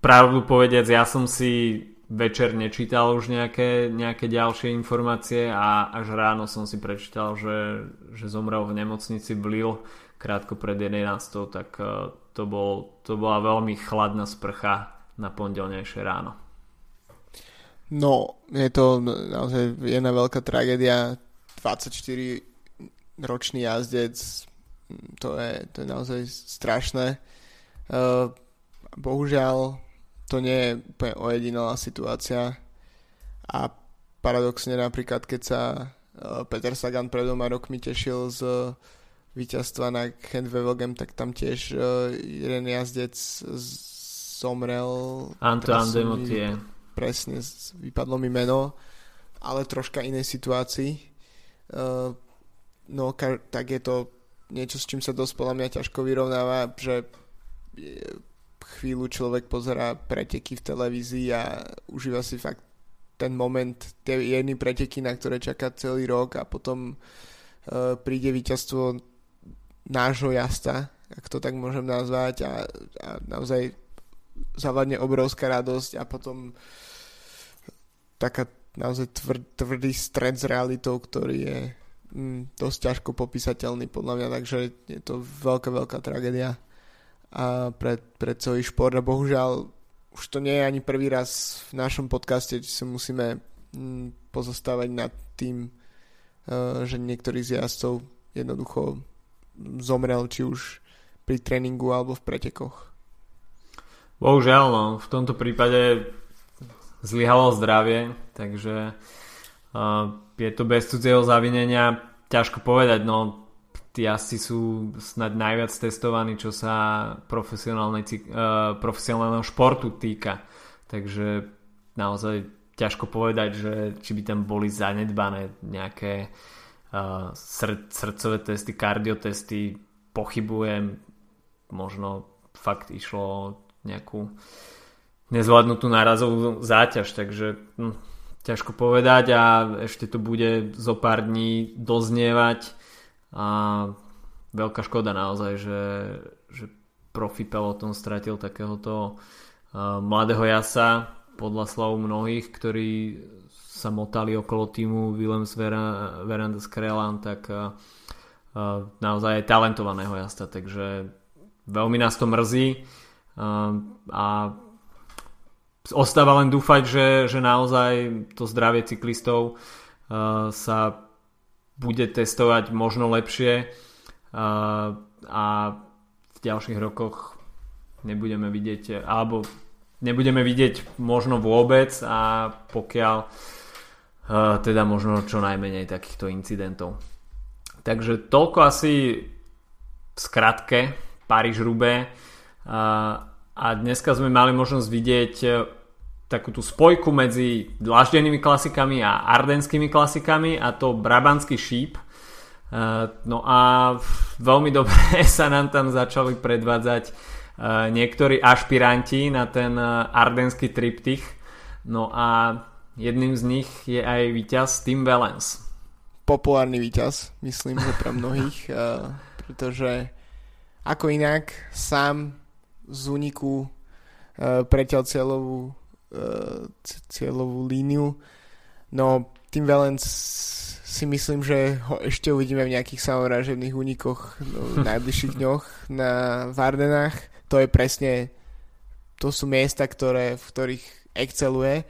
Pravdu povediac, ja som si večer nečítal už nejaké, nejaké ďalšie informácie a až ráno som si prečítal, že, že zomrel v nemocnici v Lille krátko pred 11. tak to, bol, to bola veľmi chladná sprcha na pondelnejšie ráno. No, je to naozaj jedna veľká tragédia. 24 ročný jazdec to je, to je naozaj strašné. Uh, bohužiaľ, to nie je úplne ojedinelá situácia a paradoxne napríklad, keď sa uh, Peter Sagan pred dvoma rokmi tešil z víťazstva na Handwevelgem, tak tam tiež uh, jeden jazdec zomrel. Antoine Demotier. Presne, vypadlo mi meno, ale troška inej situácii. Uh, no, tak je to niečo, s čím sa dosť podľa mňa ťažko vyrovnáva, že chvíľu človek pozerá preteky v televízii a užíva si fakt ten moment, tie jedny preteky, na ktoré čaká celý rok a potom uh, príde víťazstvo nášho jazda, ak to tak môžem nazvať a, a naozaj zavadne obrovská radosť a potom taká naozaj tvr, tvrdý stred s realitou, ktorý je mm, dosť ťažko popísateľný podľa mňa, takže je to veľká, veľká tragédia a pre, pre celý šport. A bohužiaľ už to nie je ani prvý raz v našom podcaste, či sa musíme mm, pozostávať nad tým, uh, že niektorý z jazdcov jednoducho zomrel, či už pri tréningu alebo v pretekoch. Bohužiaľ, no, v tomto prípade zlyhalo zdravie, takže uh, je to bez cudzieho zavinenia ťažko povedať, no tí asi sú snad najviac testovaní, čo sa uh, profesionálneho športu týka. Takže naozaj ťažko povedať, že či by tam boli zanedbané nejaké srd, srdcové testy, kardiotesty, pochybujem, možno fakt išlo nejakú nezvládnutú nárazovú záťaž, takže hm, ťažko povedať a ešte to bude zo pár dní doznievať a veľká škoda naozaj, že, že profi peloton stratil takéhoto uh, mladého jasa podľa slov mnohých, ktorí sa motali okolo týmu Willems Veranda Skrelan, tak uh, uh, naozaj talentovaného jazda, takže veľmi nás to mrzí. Uh, a ostáva len dúfať, že, že naozaj to zdravie cyklistov sa bude testovať možno lepšie. A v ďalších rokoch nebudeme vidieť, alebo nebudeme vidieť možno vôbec. A pokiaľ teda možno čo najmenej takýchto incidentov. Takže toľko asi v skratke Paríž-Roubaix uh, a dneska sme mali možnosť vidieť e, takú tú spojku medzi dlaždenými klasikami a ardenskými klasikami a to Brabantský šíp. E, no a veľmi dobre sa nám tam začali predvádzať e, niektorí ašpiranti na ten ardenský triptych. No a jedným z nich je aj víťaz Tim Valens. Populárny víťaz, myslím, že pre mnohých, pretože ako inak sám z úniku uh, preťal cieľovú, uh, cieľovú líniu. No, tým Valens si myslím, že ho ešte uvidíme v nejakých samovražebných únikoch no, v najbližších dňoch na Vardenách. To je presne to sú miesta, ktoré, v ktorých exceluje.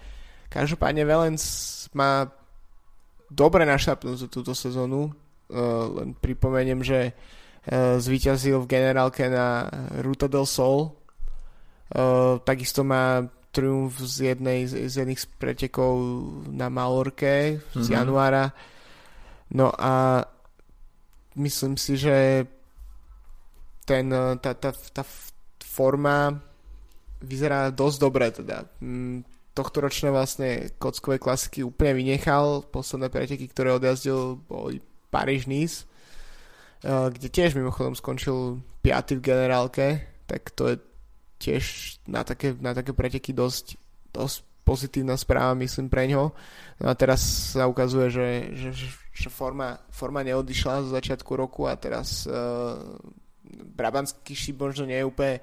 Každopádne Valens má dobre našapnúť túto sezónu. Uh, len pripomeniem, že Eh, zvíťazil v generálke na Ruta del Sol. Eh, takisto má triumf z jednej z jedných z pretekov na Malorke z mm-hmm. januára. No a myslím si, že ten, tá, tá, tá forma vyzerá dosť dobre teda. Tohto ročné vlastne kockové klasiky úplne vynechal. Posledné preteky, ktoré odjazdil, boli Paríž-Nice Eh, kde tiež mimochodom skončil 5. v generálke, tak to je tiež na také, na také preteky dosť, dosť pozitívna správa, myslím, pre ňo. No a teraz sa ukazuje, že, že, že forma, forma neodišla zo začiatku roku a teraz uh, Brabantský šíp možno nie je úplne,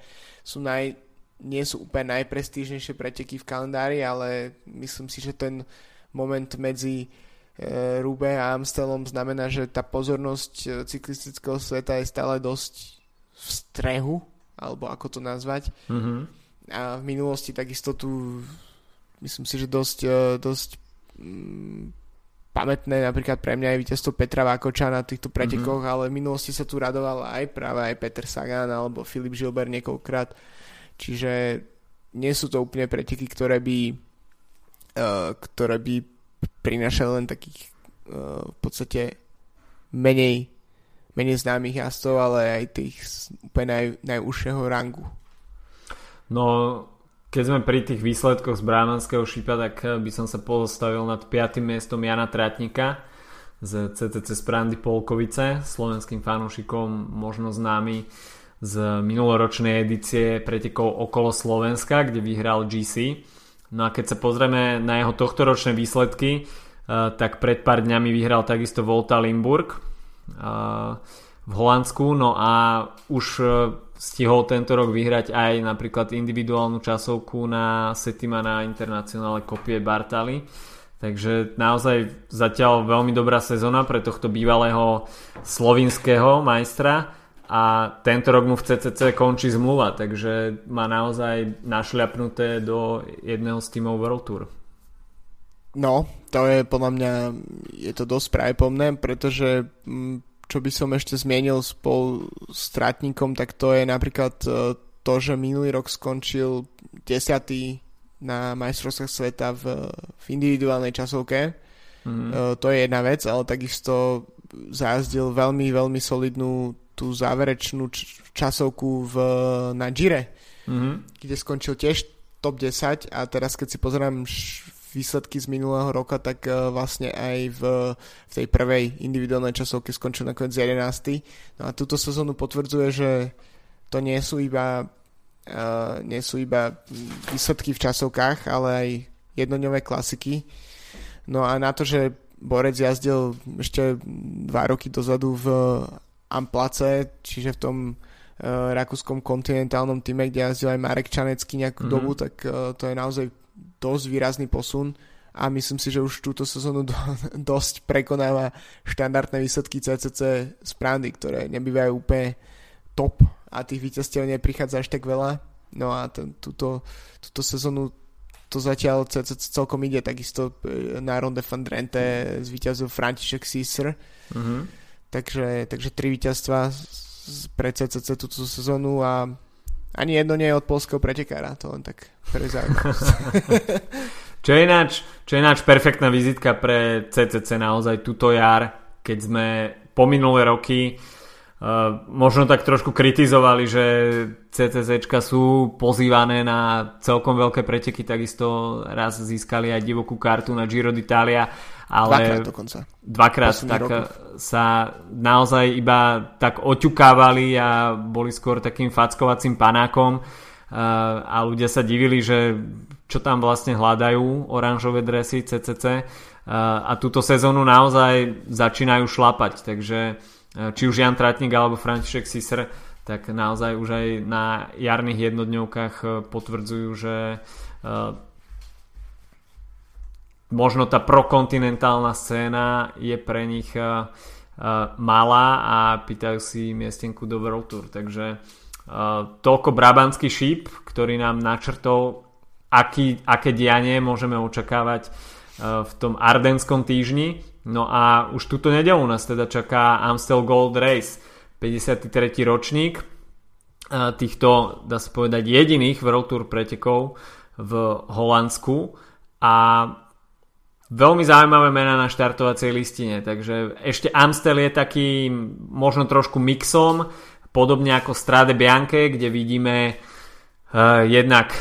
sú naj, nie sú úplne najprestížnejšie preteky v kalendári, ale myslím si, že ten moment medzi E, Rube a Amstelom znamená, že tá pozornosť e, cyklistického sveta je stále dosť v strehu, alebo ako to nazvať. Mm-hmm. A v minulosti takisto tu myslím si, že dosť, e, dosť mm, pamätné napríklad pre mňa je víťazstvo Petra Vákoča na týchto pretekoch, mm-hmm. ale v minulosti sa tu radoval aj práve aj Peter Sagan alebo Filip Žilber niekoľkrát. Čiže nie sú to úplne preteky, ktoré by uh, ktoré by prinášali len takých uh, v podstate menej, menej známych jazdcov, ale aj tých úplne naj, najúžšieho rangu. No, keď sme pri tých výsledkoch z Brámanského šípa, tak eh, by som sa pozostavil nad 5. miestom Jana Tratníka z CTC Sprandy Polkovice, slovenským fanúšikom možno známy z minuloročnej edície pretekov okolo Slovenska, kde vyhral GC. No a keď sa pozrieme na jeho tohtoročné výsledky, eh, tak pred pár dňami vyhral takisto Volta Limburg eh, v Holandsku, no a už eh, stihol tento rok vyhrať aj napríklad individuálnu časovku na Setimana Internacionále Kopie Bartali. Takže naozaj zatiaľ veľmi dobrá sezóna pre tohto bývalého slovinského majstra a tento rok mu v CCC končí zmluva, takže má naozaj našľapnuté do jedného z tímov World Tour. No, to je podľa mňa, je to dosť pravepomné, pretože mm, čo by som ešte zmienil spolu s Tratníkom, tak to je napríklad e, to, že minulý rok skončil 10. na majstrovstvách sveta v, v individuálnej časovke. Mm. To je jedna vec, ale takisto zajazdil veľmi, veľmi solidnú tú záverečnú časovku v, na Gire, mm-hmm. kde skončil tiež top 10 a teraz keď si pozerám výsledky z minulého roka, tak uh, vlastne aj v, v tej prvej individuálnej časovke skončil nakoniec 11. No a túto sezónu potvrdzuje, že to nie sú iba uh, nie sú iba výsledky v časovkách, ale aj jednodňové klasiky. No a na to, že Borec jazdil ešte dva roky dozadu v Amplace, čiže v tom uh, rakúskom kontinentálnom týme, kde jazdil aj Marek Čanecký nejakú mm-hmm. dobu, tak uh, to je naozaj dosť výrazný posun a myslím si, že už túto sezónu do, dosť prekonáva štandardné výsledky CCC z Prandy, ktoré nebývajú úplne top a tých víťazstiev neprichádza až tak veľa. No a ten, túto, túto sezónu to zatiaľ celkom ide, takisto e, na Ronde van Drenthe zvíťazil František Sisser. Mm-hmm. Takže, takže tri víťazstva pre CCC túto sezónu a ani jedno nie je od polského pretekára, to len tak pre čo, je ináč, čo je ináč perfektná vizitka pre CCC naozaj túto jar, keď sme po minulé roky možno tak trošku kritizovali, že CCZčka sú pozývané na celkom veľké preteky, takisto raz získali aj divokú kartu na Giro d'Italia, ale dvakrát dokonca. Dvakrát, tak roku. sa naozaj iba tak oťukávali a boli skôr takým fackovacím panákom uh, a ľudia sa divili, že čo tam vlastne hľadajú oranžové dresy CCC uh, a túto sezónu naozaj začínajú šlapať, takže Eh, či už Jan Tratník alebo František Siser, tak naozaj už aj na jarných jednodňovkách eh, potvrdzujú, že eh, možno tá prokontinentálna scéna je pre nich malá a pýtajú si miestenku do World Tour. Takže toľko brabanský šíp, ktorý nám načrtol, aký, aké dianie môžeme očakávať v tom ardenskom týždni. No a už túto nedelu nás teda čaká Amstel Gold Race, 53. ročník týchto, dá sa povedať, jediných World Tour pretekov v Holandsku a veľmi zaujímavé mená na štartovacej listine, takže ešte Amstel je taký možno trošku mixom, podobne ako Strade Bianche, kde vidíme uh, jednak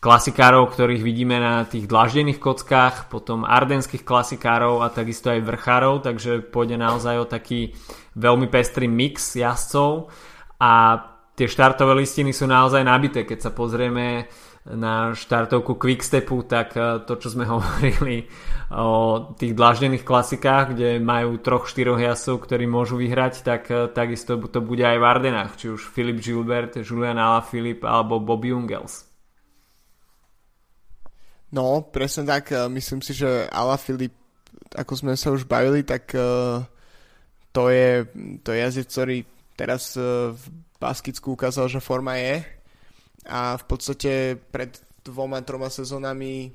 klasikárov, ktorých vidíme na tých dlaždených kockách, potom ardenských klasikárov a takisto aj vrchárov, takže pôjde naozaj o taký veľmi pestrý mix jazdcov. A tie štartové listiny sú naozaj nabité, keď sa pozrieme na štartovku Quickstepu, tak eh, to, čo sme hovorili o tých dlaždených klasikách, kde majú troch, štyroch jazdcov, ktorí môžu vyhrať, tak eh, takisto to bude aj v Ardenách, či už Filip Gilbert, Julian Alaphilippe alebo Bobby Ungels. No, presne tak. E, myslím si, že Ala Filip, ako sme sa už bavili, tak uh, to je, to je jazdec, ktorý teraz uh, v Baskicku ukázal, že forma je a v podstate pred dvoma, troma sezónami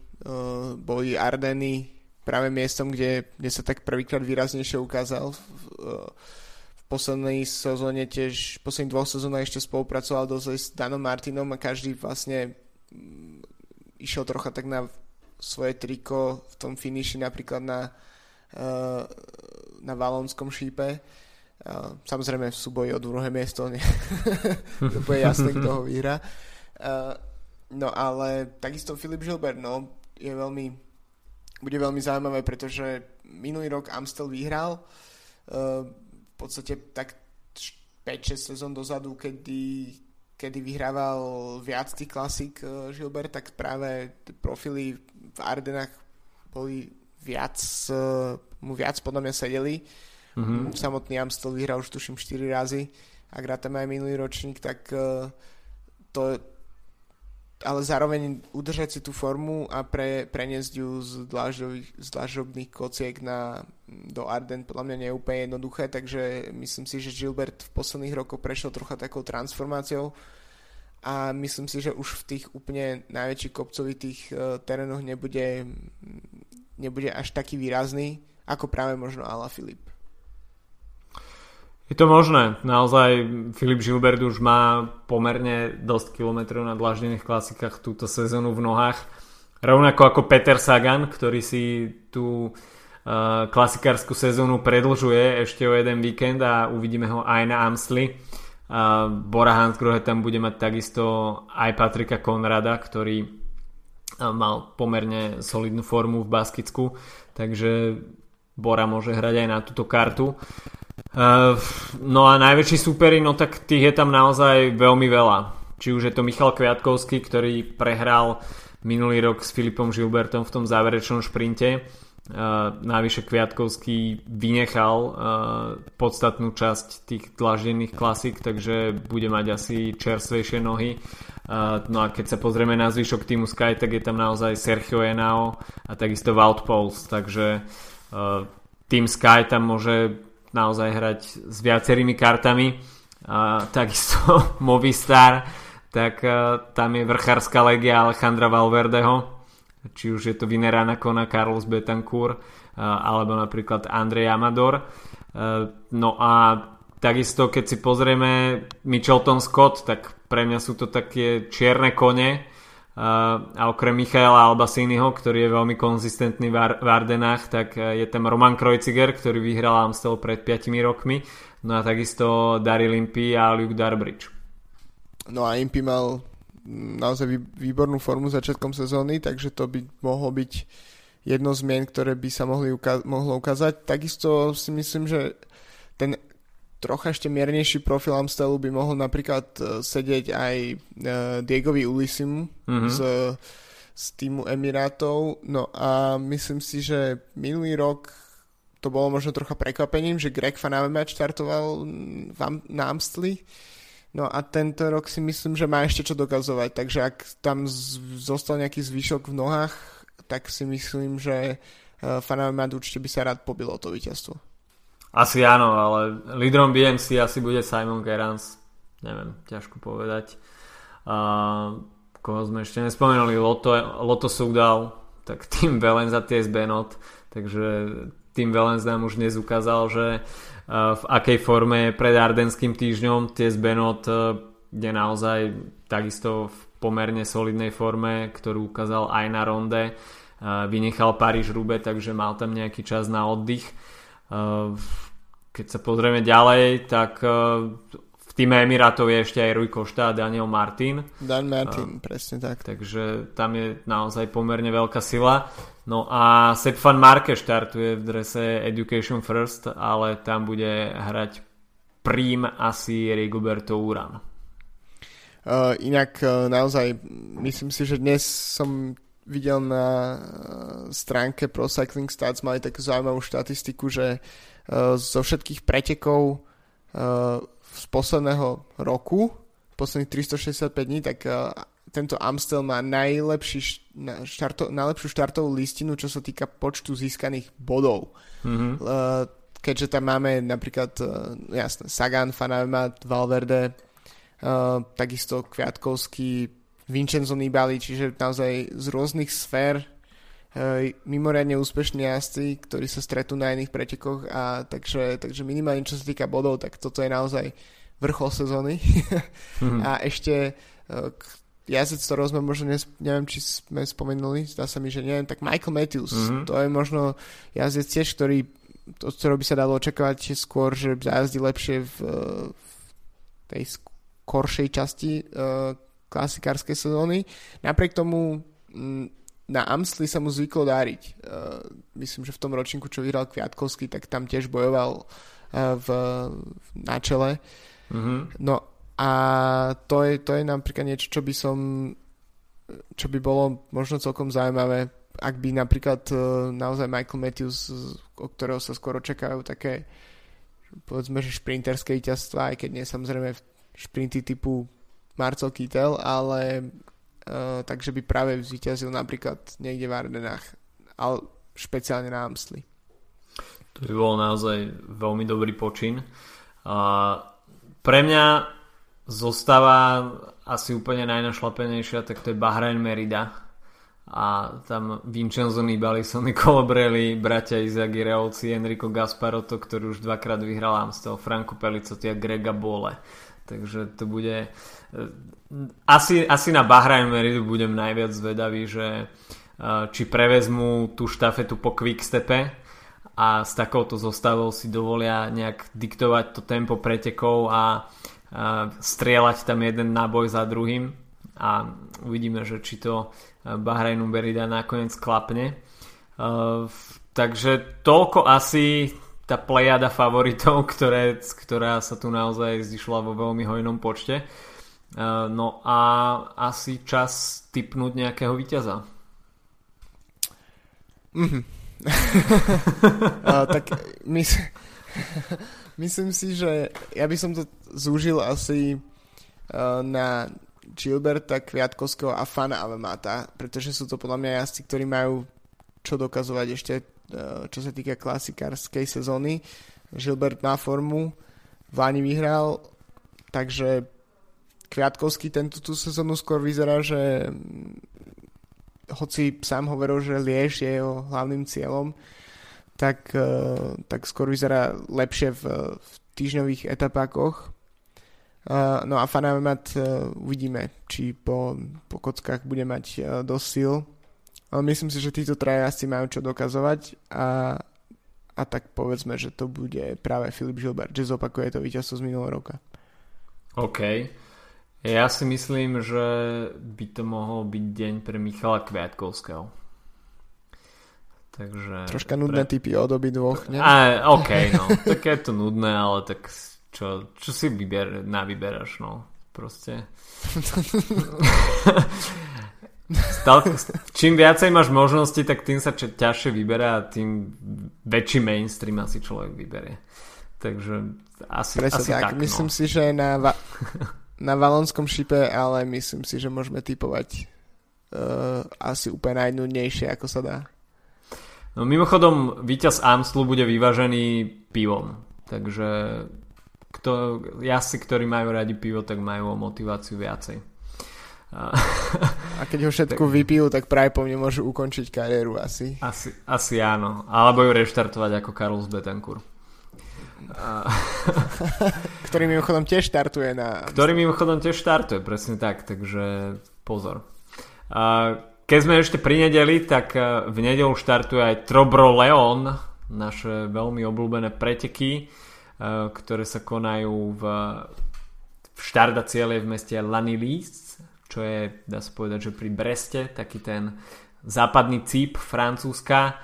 boli Ardeny práve miestom, kde, kde sa tak prvýkrát výraznejšie ukázal. V, v poslednej sezóne tiež, v posledných dvoch sezónach ešte spolupracoval dosť s Danom Martinom a každý vlastne išiel trocha tak na svoje triko v tom finiši napríklad na, uh, na valonskom šípe. Uh, samozrejme v súboji o druhé miesto nie. to bude jasné, kto ho vyhrá. Uh, no ale takisto Filip Gilbert no, je veľmi bude veľmi zaujímavé, pretože minulý rok Amstel vyhral v podstate tak 5-6 sezón dozadu, kedy kedy vyhrával viac tých klasík uh, Gilbert, tak práve profily v Ardenách boli viac, uh, mu viac podľa mňa sedeli. Mm-hmm. Samotný Amstel vyhral už tuším 4 razy. Ak rátame aj minulý ročník, tak uh, to ale zároveň udržať si tú formu a pre, preniesť ju z, z dlažobných kociek na, do Arden podľa mňa nie je úplne jednoduché, takže myslím si, že Gilbert v posledných rokoch prešiel trocha takou transformáciou a myslím si, že už v tých úplne najväčších kopcovitých uh, terénoch nebude, nebude až taký výrazný, ako práve možno Ala Filip. Je to možné. Naozaj Filip Gilbert už má pomerne dosť kilometrov na dlaždených klasikách túto sezónu v nohách. Rovnako ako Peter Sagan, ktorý si tú uh, klasikárskú sezónu predlžuje ešte o jeden víkend a uvidíme ho aj na Amsli. Uh, Bora Hansgrohe tam bude mať takisto aj Patrika Konrada, ktorý mal pomerne solidnú formu v Baskicku, takže Bora môže hrať aj na túto kartu. No a najväčší súperi, no tak tých je tam naozaj veľmi veľa. Či už je to Michal Kviatkovský, ktorý prehral minulý rok s Filipom Žilbertom v tom záverečnom šprinte Uh, navyše Kviatkovský vynechal uh, podstatnú časť tých dlaždených klasík, takže bude mať asi čerstvejšie nohy. Uh, no a keď sa pozrieme na zvyšok týmu Sky, tak je tam naozaj Sergio Enao a takisto Wout Pauls, takže uh, tým Sky tam môže naozaj hrať s viacerými kartami. Uh, takisto Movistar, tak uh, tam je vrchárska legia Alejandra Valverdeho, či už je to Vinerana Kona, Carlos Betancourt alebo napríklad Andrej Amador. No a takisto keď si pozrieme Michelton Scott, tak pre mňa sú to také čierne kone a okrem Michaela Albasiniho, ktorý je veľmi konzistentný v Ardenách, tak je tam Roman Kreuziger, ktorý vyhral Amstel pred 5 rokmi, no a takisto Daryl Impey a Luke Darbridge. No a Impey mal naozaj výbornú formu začiatkom sezóny, takže to by mohlo byť jedno z mien, ktoré by sa mohli uka- mohlo ukázať. Takisto si myslím, že ten trocha ešte miernejší profil Amstelu by mohol napríklad uh, sedieť aj uh, Diegovi Ulisimu mm-hmm. z, z týmu Emirátov. No a myslím si, že minulý rok to bolo možno trocha prekvapením, že Greg Van Avermaet štartoval na Amstli No a tento rok si myslím, že má ešte čo dokazovať, takže ak tam z- zostal nejaký zvyšok v nohách, tak si myslím, že uh, Fanamat určite by sa rád pobil o to víťazstvo. Asi áno, ale lídrom BMC asi bude Simon Gerrans. Neviem, ťažko povedať. Uh, koho sme ešte nespomenuli, Loto, Loto Sugdal, tak tým Velen za TS Benot, takže tým Velen nám už dnes ukázal, že v akej forme je pred Ardenským týždňom. Ties Benot je naozaj takisto v pomerne solidnej forme, ktorú ukázal aj na ronde. Vynechal Paríž Rube, takže mal tam nejaký čas na oddych. Keď sa pozrieme ďalej, tak v týme Emirátov je ešte aj Rui Košta a Daniel Martin. Dan Martin, presne tak. Takže tam je naozaj pomerne veľká sila. No a Sepp van Marke štartuje v drese Education First, ale tam bude hrať prím asi Rigoberto Uran. Uh, inak uh, naozaj myslím si, že dnes som videl na stránke Pro Cycling Stats mali takú zaujímavú štatistiku, že uh, zo všetkých pretekov uh, z posledného roku, posledných 365 dní, tak uh, tento Amstel má najlepší štarto, najlepšiu štartovú listinu, čo sa týka počtu získaných bodov. Mm-hmm. Keďže tam máme napríklad, jasné, Sagan, Fanavemat, Valverde, takisto Kviatkovský, Vincenzo Nibali, čiže naozaj z rôznych sfér mimoriadne úspešní jazdci, ktorí sa stretú na iných pretekoch a takže, takže minimálne čo sa týka bodov, tak toto je naozaj vrchol sezóny. mm-hmm. a ešte uh, jazdec, ktorého sme možno, nes, neviem, či sme spomenuli, zdá sa mi, že neviem, tak Michael Matthews, mm-hmm. to je možno jazdec tiež, ktorý, to, ktorého by sa dalo očakávať skôr, že zajazdí lepšie v, v tej skoršej časti uh, klasikárskej sezóny. Napriek tomu m, na Amsli sa mu zvyklo dáriť. Uh, myslím, že v tom ročníku, čo vyhral Kviatkovský, tak tam tiež bojoval uh, v, na čele. Mm-hmm. No a to je, to je napríklad niečo, čo by som čo by bolo možno celkom zaujímavé, ak by napríklad uh, naozaj Michael Matthews, o ktorého sa skoro čakajú také povedzme, že šprinterské víťazstva, aj keď nie samozrejme šprinty typu Marcel Kittel, ale uh, takže by práve zvíťazil napríklad niekde v Ardenách, ale špeciálne na Amsli. To by bol naozaj veľmi dobrý počin. Uh, pre mňa Zostáva asi úplne najnašlapenejšia, tak to je Bahrain Merida. A tam Vincenzo Nibali, Sonny Colobrelli, bratia Izagi Reolci, Enrico Gasparotto, ktorý už dvakrát vyhral Amstel, Franco Pellicotti a Grega Bole. Takže to bude... Eh, asi, asi na Bahrain Meridu budem najviac zvedavý, že eh, či prevezmu tú štafetu po quickstepe a s takouto zostavou si dovolia nejak diktovať to tempo pretekov a strieľať tam jeden náboj za druhým a uvidíme, že či to Bahrainu Berida nakoniec klapne. Takže toľko asi tá plejada favoritov, ktoré, ktorá sa tu naozaj zišla vo veľmi hojnom počte. No a asi čas typnúť nejakého víťaza. Mm-hmm. uh, tak mys- myslím si, že ja by som to zúžil asi uh, na Gilberta Kviatkovského a Fana Avemata, pretože sú to podľa mňa jazdci, ktorí majú čo dokazovať ešte čo sa týka klasikárskej sezóny. Gilbert má formu, Váni vyhral, takže Kviatkovský tento tú sezónu skôr vyzerá, že hoci sám hovoril, že Liež je jeho hlavným cieľom, tak, uh, tak skôr vyzerá lepšie v, v týždňových etapákoch. Uh, no a Fanamat uvidíme, či po, po kockách bude mať dosť síl. Ale myslím si, že títo traja asi majú čo dokazovať a, a tak povedzme, že to bude práve Filip Gilbert, že zopakuje to víťazstvo z minulého roka. OK. Ja si myslím, že by to mohol byť deň pre Michala Kviatkovského. Takže... Troška nudné pre... typy od obi dvoch, ne? A, OK, no. tak je to nudné, ale tak čo, čo si vyber, navyberáš, no. Proste. Stal, čím viacej máš možnosti, tak tým sa ťažšie vyberá a tým väčší mainstream asi človek vyberie. Takže asi, Presne asi tak. tak. Myslím no. si, že na va- na Valonskom šipe, ale myslím si, že môžeme typovať uh, asi úplne najnudnejšie, ako sa dá. No mimochodom, víťaz Amstlu bude vyvážený pivom, takže kto, jazdci, ktorí majú radi pivo, tak majú motiváciu viacej. A keď ho všetko vypijú, tak práve po mne môžu ukončiť kariéru asi. Asi, asi áno. Alebo ju reštartovať ako Carlos Betancourt. Ktorý mimochodom tiež štartuje na... Ktorý mimochodom tiež štartuje, presne tak, takže pozor. Keď sme ešte pri nedeli, tak e, v nedelu štartuje aj Trobro Leon, naše veľmi obľúbené preteky, e, ktoré sa konajú v, v štart a cieľe v meste Lanilis, čo je, dá sa povedať, že pri Breste, taký ten západný cíp Francúzska.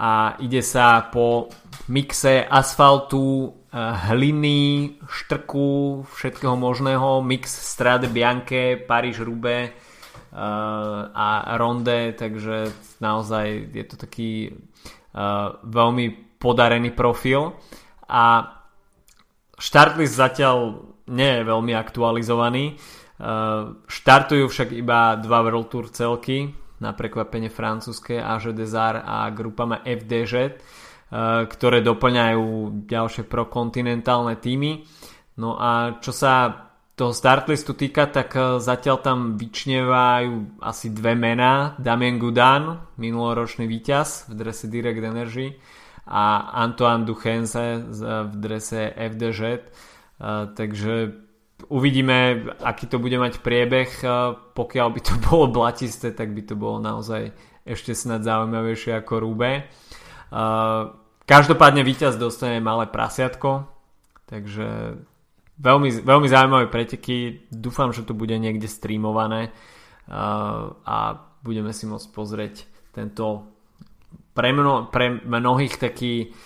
A ide sa po mixe asfaltu, eh, hliny, štrku, všetkého možného, mix Strade Bianche, Paríž Rube a Ronde, takže naozaj je to taký eh, veľmi podarený profil. A štartlist zatiaľ nie je veľmi aktualizovaný. Štartujú však iba dva World Tour celky, na prekvapenie francúzske AG Desar a grupama FDŽ, eh, ktoré doplňajú ďalšie prokontinentálne týmy. No a čo sa toho startlistu týka, tak eh, zatiaľ tam vyčnevajú asi dve mená. Damien Gudan, minuloročný víťaz v drese Direct Energy a Antoine Duchense v drese FDŽ. Eh, takže uvidíme, aký to bude mať priebeh. Pokiaľ by to bolo blatisté, tak by to bolo naozaj ešte snad zaujímavejšie ako rúbe. Každopádne víťaz dostane malé prasiatko, takže veľmi, veľmi zaujímavé preteky. Dúfam, že to bude niekde streamované a budeme si môcť pozrieť tento pre, mno, pre mnohých taký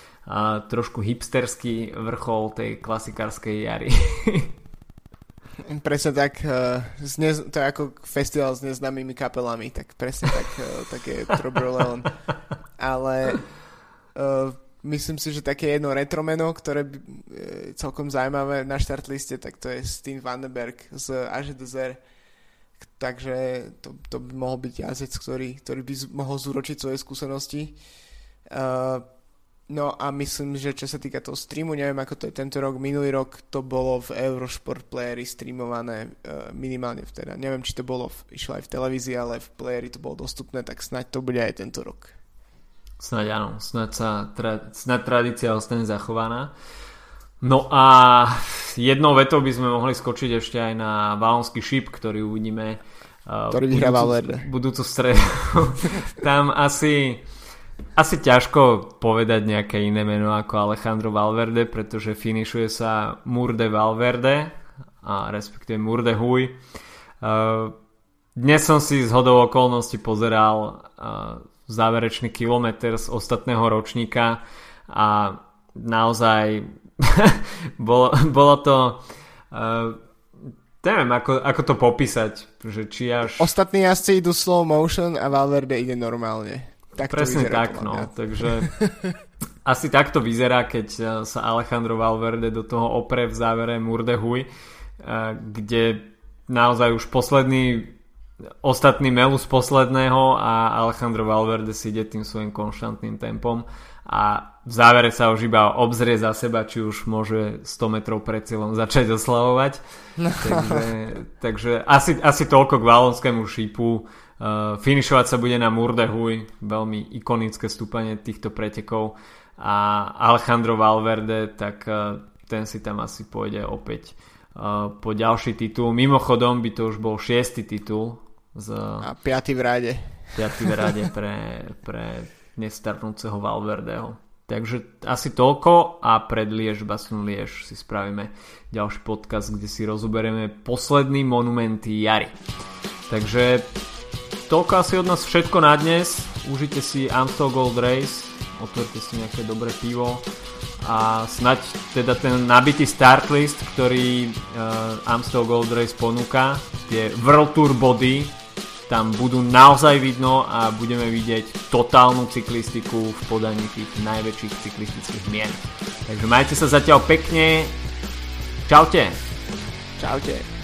trošku hipsterský vrchol tej klasikárskej jary. Presne tak, uh, nez, to je ako festival s neznámymi kapelami, tak presne tak, uh, tak je Leon. Ale uh, myslím si, že také jedno retromeno, ktoré je celkom zaujímavé na štartliste, tak to je Steen Vandenberg z AŽDZR. Takže to, to by mohol byť jazdec, ktorý, ktorý by mohol zúročiť svoje skúsenosti. Uh, No a myslím, že čo sa týka toho streamu, neviem ako to je tento rok, minulý rok to bolo v Eurosport Playeri streamované uh, minimálne vtedy. Neviem, či to bolo, v, išlo aj v televízii, ale v Playeri to bolo dostupné, tak snáď to bude aj tento rok. Snáď áno, snáď, sa, tra, snáď tradícia ostane zachovaná. No a jednou vetou by sme mohli skočiť ešte aj na Valonský šip, ktorý uvidíme uh, ktorý vyhrá budúcu, budúcu stredu. Tam asi asi ťažko povedať nejaké iné meno ako Alejandro Valverde, pretože finišuje sa Murde Valverde a respektíve Murde Huy. Uh, dnes som si z hodou okolností pozeral uh, záverečný kilometr z ostatného ročníka a naozaj bolo, bolo to uh, neviem ako, ako to popísať že či až... ostatní jazdci idú slow motion a Valverde ide normálne tak presne tak no takže asi takto vyzerá keď uh, sa Alejandro Valverde do toho opre v závere Murdehuj uh, kde naozaj už posledný ostatný melú z posledného a Alejandro Valverde si ide tým svojim konštantným tempom a v závere sa už iba obzrie za seba, či už môže 100 metrov pred cieľom začať oslavovať. No. Takže, takže asi, asi toľko k valonskému šípu. Uh, finišovať sa bude na Murdehuj, veľmi ikonické stúpanie týchto pretekov a Alejandro Valverde, tak uh, ten si tam asi pôjde opäť uh, po ďalší titul. Mimochodom by to už bol šiestý titul z... A piatý v rade. Piatý v rade pre, pre nestarnúceho Valverdeho. Takže asi toľko a pred Liež Basun Liež si spravíme ďalší podcast, kde si rozoberieme posledný monumenty jary. Takže toľko asi od nás všetko na dnes. Užite si Amstel Gold Race, otvorte si nejaké dobré pivo a snať teda ten nabitý start list, ktorý uh, Amstel Gold Race ponúka, tie World Tour body, tam budú naozaj vidno a budeme vidieť totálnu cyklistiku v podaní tých najväčších cyklistických mien. Takže majte sa zatiaľ pekne. Čaute. Čaute.